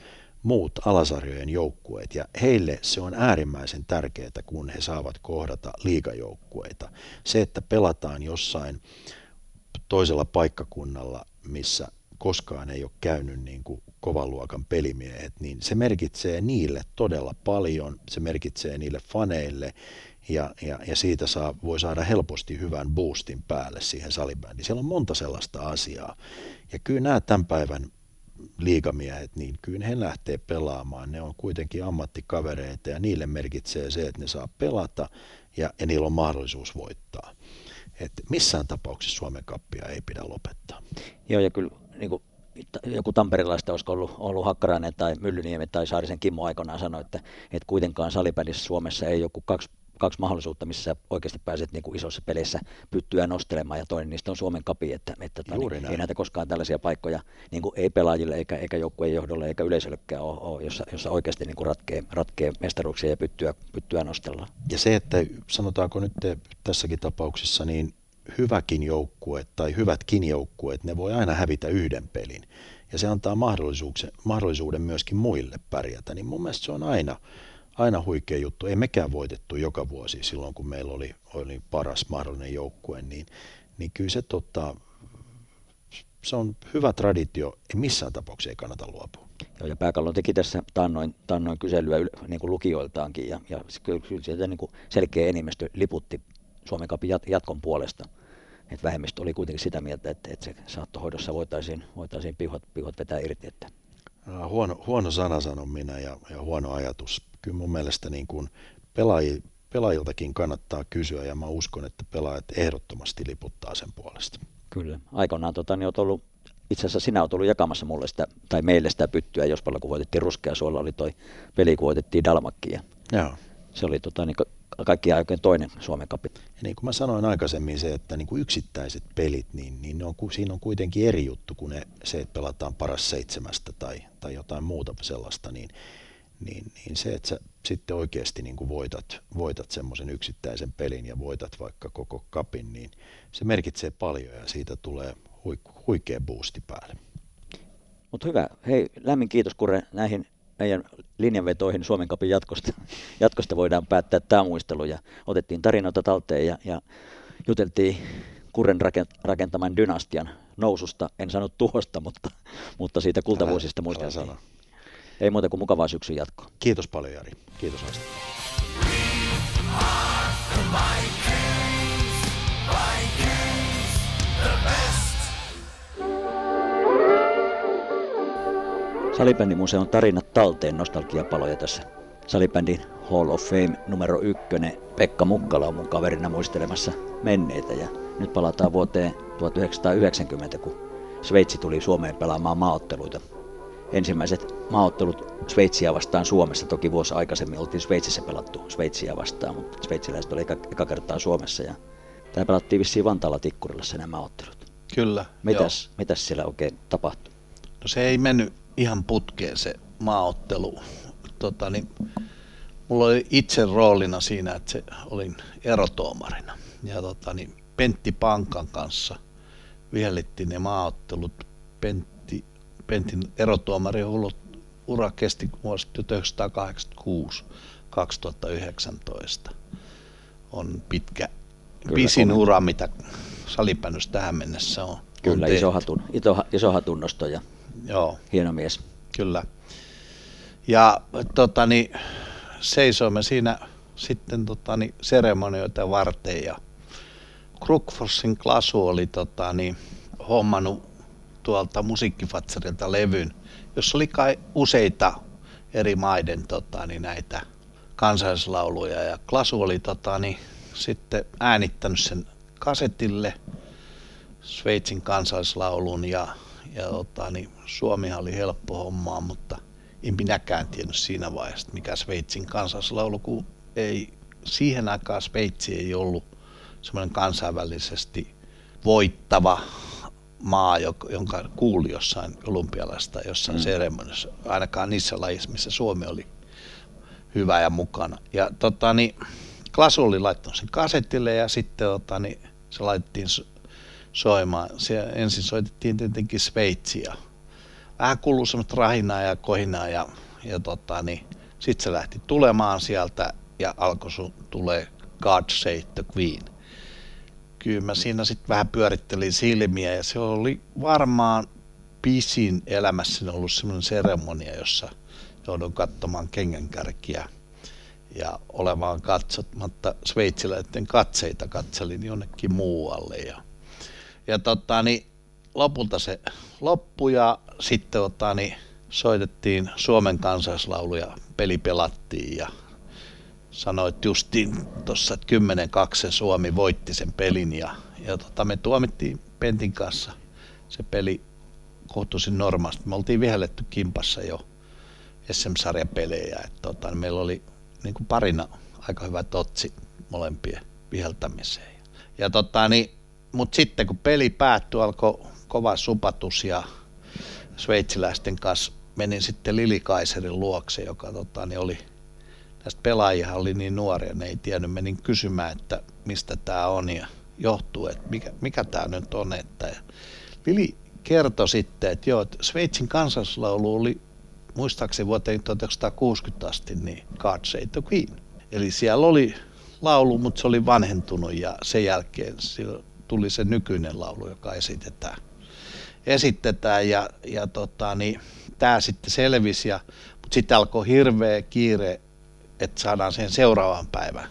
muut alasarjojen joukkueet ja heille se on äärimmäisen tärkeää, kun he saavat kohdata liigajoukkueita. Se, että pelataan jossain toisella paikkakunnalla, missä koskaan ei ole käynyt niin kuin kovan luokan pelimiehet, niin se merkitsee niille todella paljon, se merkitsee niille faneille ja, ja, ja siitä saa, voi saada helposti hyvän boostin päälle siihen salibändiin. Siellä on monta sellaista asiaa. Ja kyllä nämä tämän päivän liigamiehet, niin kyllä he lähtee pelaamaan. Ne on kuitenkin ammattikavereita ja niille merkitsee se, että ne saa pelata ja, ja niillä on mahdollisuus voittaa. Et missään tapauksessa Suomen kappia ei pidä lopettaa. Joo, ja kyllä niin kuin joku tamperilaista olisiko ollut, ollut Hakkarainen tai Myllyniemi tai Saarisen Kimmo aikoinaan sanoi, että, että kuitenkaan salipelissä Suomessa ei joku kaksi kaksi mahdollisuutta, missä oikeasti pääset niin kuin isossa peleissä pyttyä nostelemaan, ja toinen niistä on Suomen kapi, että, että tota, niin, ei näitä koskaan tällaisia paikkoja, niin kuin ei pelaajille eikä, eikä joukkueen johdolle eikä yleisöllekään ole, ole jossa, jossa oikeasti niin kuin ratkee, ratkee mestaruuksia ja pyttyä, pyttyä nostellaan. Ja se, että sanotaanko nyt tässäkin tapauksessa, niin hyväkin joukkue tai hyvätkin joukkueet, ne voi aina hävitä yhden pelin. Ja se antaa mahdollisuuden myöskin muille pärjätä, niin mun mielestä se on aina, aina huikea juttu. Ei mekään voitettu joka vuosi silloin, kun meillä oli, oli paras mahdollinen joukkue, niin, niin kyllä se, tota, se on hyvä traditio. Ei missään tapauksessa ei kannata luopua. Joo, ja Pääkallo teki tässä taannoin, taannoin kyselyä niin kuin lukijoiltaankin, ja, ja kyllä, kyllä sieltä niin kuin selkeä enemmistö liputti Suomen kapin jatkon puolesta. Et vähemmistö oli kuitenkin sitä mieltä, että, että se saattohoidossa voitaisiin, voitaisiin pihot, pihot vetää irti. Että. Huono, huono sana sanon minä ja, ja huono ajatus kyllä mun mielestä niin kuin pelaaji, pelaajiltakin kannattaa kysyä ja mä uskon, että pelaajat ehdottomasti liputtaa sen puolesta. Kyllä. Aikoinaan tota, niin ollut, itse asiassa sinä olet ollut jakamassa mulle sitä, tai meille sitä pyttyä, jos paljon kun voitettiin ruskea, suolla oli toi peli, kun voitettiin Dalmakkia. Joo. Se oli tota, niin kaikki aikojen toinen Suomen kapi. Ja niin kuin mä sanoin aikaisemmin se, että niin kuin yksittäiset pelit, niin, niin ne on, siinä on kuitenkin eri juttu kuin ne, se, että pelataan paras seitsemästä tai, tai jotain muuta sellaista, niin niin, niin se, että sä sitten oikeasti niin kuin voitat, voitat semmoisen yksittäisen pelin ja voitat vaikka koko kapin, niin se merkitsee paljon ja siitä tulee huikea boosti päälle. Mutta hyvä. Hei, lämmin kiitos Kure näihin meidän linjanvetoihin Suomen kapin jatkosta. Jatkosta voidaan päättää tämä muistelu ja otettiin tarinoita talteen ja, ja juteltiin Kuren rakentaman dynastian noususta, en sano tuhosta, mutta, mutta siitä kultavuosista muisteltiin. Ei muuta kuin mukavaa syksyn jatkoa. Kiitos paljon Jari. Kiitos Asta. Salibändimuseon tarinat talteen nostalgiapaloja tässä. Salibändin Hall of Fame numero ykkönen. Pekka Mukkala on mun kaverina muistelemassa menneitä ja nyt palataan vuoteen 1990, kun Sveitsi tuli Suomeen pelaamaan maaotteluita ensimmäiset maaottelut Sveitsiä vastaan Suomessa. Toki vuosi aikaisemmin oltiin Sveitsissä pelattu Sveitsiä vastaan, mutta sveitsiläiset oli eka, eka kertaa Suomessa. Ja tämä pelattiin vissiin Vantaalla Tikkurilassa nämä maaottelut. Kyllä. Mitäs, mitäs siellä oikein tapahtui? No se ei mennyt ihan putkeen se maaottelu. Tota, niin, mulla oli itse roolina siinä, että se olin erotuomarina. Ja tota, niin Pentti Pankan kanssa vihellettiin ne maaottelut. Pentti Pentin erotuomari ura kesti vuosi 1986-2019. on pitkä, Kyllä, pisin komea. ura, mitä salibändyssä tähän mennessä on. Kyllä, on iso, hatun, iso, iso hatunnosto ja Joo, hieno mies. kyllä. Ja tota, niin, seisoimme siinä sitten tota, niin, seremonioita varten ja Krukforsin Klasu oli tota, niin, hommannut tuolta musiikkifatsarilta levyn, jossa oli kai useita eri maiden tota, niin näitä kansallislauluja ja Klasu oli tota, niin, sitten äänittänyt sen kasetille Sveitsin kansallislaulun ja, ja tota, niin Suomihan oli helppo hommaa, mutta en minäkään tiennyt siinä vaiheessa, mikä Sveitsin kansallislaulu, kun ei, siihen aikaan Sveitsi ei ollut semmoinen kansainvälisesti voittava maa, jonka kuuli jossain olympialaista jossain mm. seremoniassa, ainakaan niissä lajissa, missä Suomi oli hyvä ja mukana. Ja tota, niin, Klasu oli laittanut sen kasetille ja sitten tota, niin, se laitettiin so- soimaan. Se, ensin soitettiin tietenkin Sveitsiä. Vähän kuuluu semmoista rahinaa ja kohinaa ja, ja tota, niin, sitten se lähti tulemaan sieltä ja alkoi tulee God Save the Queen. Kyllä mä siinä sitten vähän pyörittelin silmiä ja se oli varmaan pisin elämässäni ollut semmoinen seremonia, jossa joudun katsomaan kengänkärkiä ja olemaan katsomatta sveitsiläisten katseita katselin jonnekin muualle. Ja, ja tota, niin, lopulta se loppui ja sitten tota, niin, soitettiin Suomen kansallislaulu ja peli pelattiin ja sanoit justiin tuossa, että 10-2 se Suomi voitti sen pelin ja, ja tota, me tuomittiin Pentin kanssa se peli kohtuullisen normaalisti. Me oltiin vihelletty kimpassa jo SM-sarjan pelejä. Et, tota, meillä oli niin kuin parina aika hyvä totsi molempien viheltämiseen. Ja, tota, niin, Mutta sitten kun peli päättyi, alkoi kova supatus ja sveitsiläisten kanssa menin sitten Lili Kaiserin luokse, joka tota, niin oli näistä pelaajia oli niin nuoria, ne ei tiennyt, menin kysymään, että mistä tämä on ja johtuu, että mikä, mikä tämä nyt on. Että ja Lili kertoi sitten, että joo, että Sveitsin kansallislaulu oli muistaakseni vuoteen 1960 asti niin God Save the Queen. Eli siellä oli laulu, mutta se oli vanhentunut ja sen jälkeen tuli se nykyinen laulu, joka esitetään. esitetään ja, ja tota, niin, tämä sitten selvisi, ja, mutta sitten alkoi hirveä kiire, että saadaan sen seuraavan päivän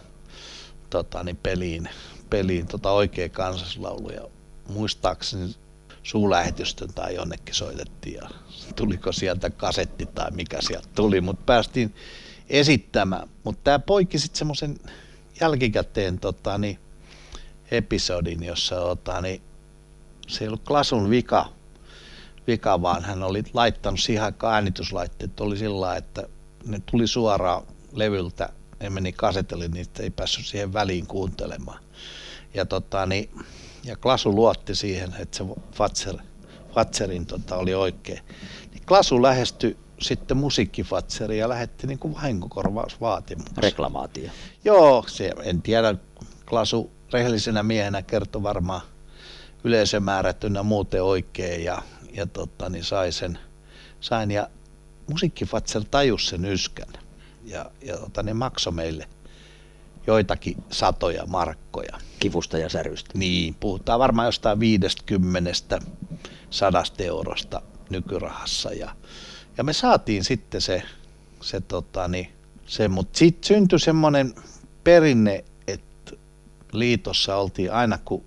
tota, niin peliin, peliin tota oikea kansallislaulu ja muistaakseni suulähetystön tai jonnekin soitettiin ja tuliko sieltä kasetti tai mikä sieltä tuli, mutta päästiin esittämään. Mutta tämä poikki sitten semmoisen jälkikäteen tota, niin, episodin, jossa tota, niin, se ei ollut Klasun vika, vika, vaan hän oli laittanut siihen aikaan äänityslaitteet. Oli sillä että ne tuli suoraan levyltä, ne meni kasetelle, niin ei päässyt siihen väliin kuuntelemaan. Ja, tota, niin, ja Klasu luotti siihen, että se Fatser, Fatserin tota, oli oikein. Niin Klasu lähestyi sitten musiikkifatseri ja lähetti niin kuin. Reklamaatio. Joo, se, en tiedä, Klasu rehellisenä miehenä kertoi varmaan yleisömäärät ynnä muuten oikein ja, ja tota, niin sai sen, sain ja musiikkifatser tajus sen yskän ja, ja tota, ne maksoi meille joitakin satoja markkoja. Kivusta ja särystä. Niin, puhutaan varmaan jostain 50 sadasta eurosta nykyrahassa ja, ja me saatiin sitten se, se, tota, niin, se mutta sitten syntyi semmoinen perinne, että liitossa oltiin aina kun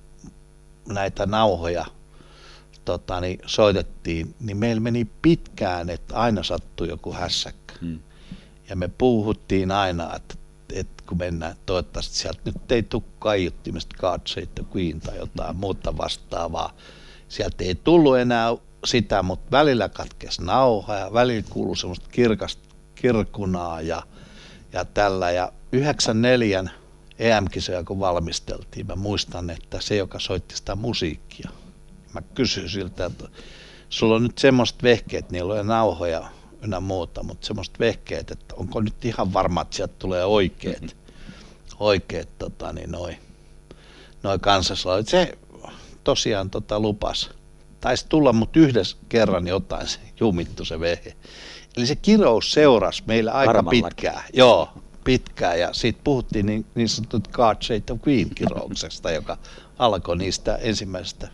näitä nauhoja tota, niin soitettiin, niin meillä meni pitkään, että aina sattui joku hässäkkä. Hmm. Ja me puhuttiin aina, että, että kun mennään, toivottavasti sieltä nyt ei tule kaiuttimesta the Queen tai jotain muuta vastaavaa. Sieltä ei tullut enää sitä, mutta välillä katkesi nauha ja välillä kuului semmoista kirkasta kirkunaa ja, ja tällä. Ja 94 EM-kisoja kun valmisteltiin, mä muistan, että se, joka soitti sitä musiikkia, mä kysyin siltä, että sulla on nyt semmoiset vehkeet, niillä on nauhoja ynnä muuta, mutta semmoiset vehkeet, että onko nyt ihan varma, että sieltä tulee oikeat, mm-hmm. oikeat tota, niin noi, noi kansaslaulut. Se tosiaan tota, lupas. Taisi tulla mut yhdessä kerran jotain, se jumittu se vehe. Eli se kirous seurasi meillä aika Karmallakin. pitkään. Joo, pitkään ja siitä puhuttiin niin, niin sanotut God Shade of Queen kirouksesta, joka alkoi niistä ensimmäisistä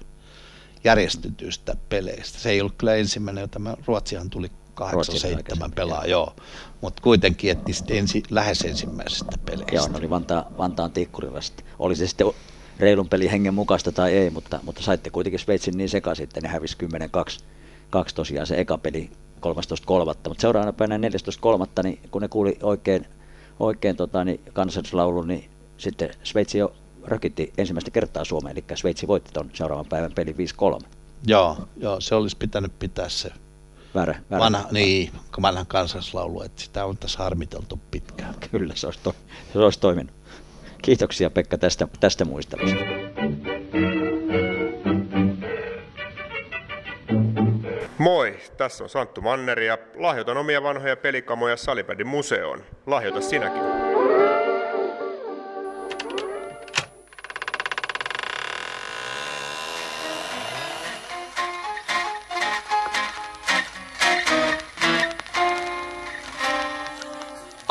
järjestetyistä peleistä. Se ei ollut kyllä ensimmäinen, tämä Ruotsihan tuli 8-7 pelaa, joo. Mutta kuitenkin etti sitten ensi, lähes ensimmäisestä peleistä. Joo, ne oli Vanta, Vantaan tikkurilaiset. Oli se sitten reilun pelin hengen mukaista tai ei, mutta, mutta saitte kuitenkin Sveitsin niin sekaisin, että ne hävisi 10-2 2 tosiaan se eka peli 13.3. Mutta seuraavana päivänä 14.3. Niin kun ne kuuli oikein, oikein tota, niin kansallislaulun, niin sitten Sveitsi jo rökitti ensimmäistä kertaa Suomeen, eli Sveitsi voitti tuon seuraavan päivän peli 5-3. Joo, joo, se olisi pitänyt pitää se väärä, väärä. Vanha, niin, vanhan kansallislaulu, että sitä on tässä harmiteltu pitkään. Kyllä, se olisi, to, se olisi toiminut. Kiitoksia Pekka tästä, tästä muistelusta. Moi, tässä on Santtu Manneri ja lahjoitan omia vanhoja pelikamoja Salipädin museoon. Lahjoita sinäkin.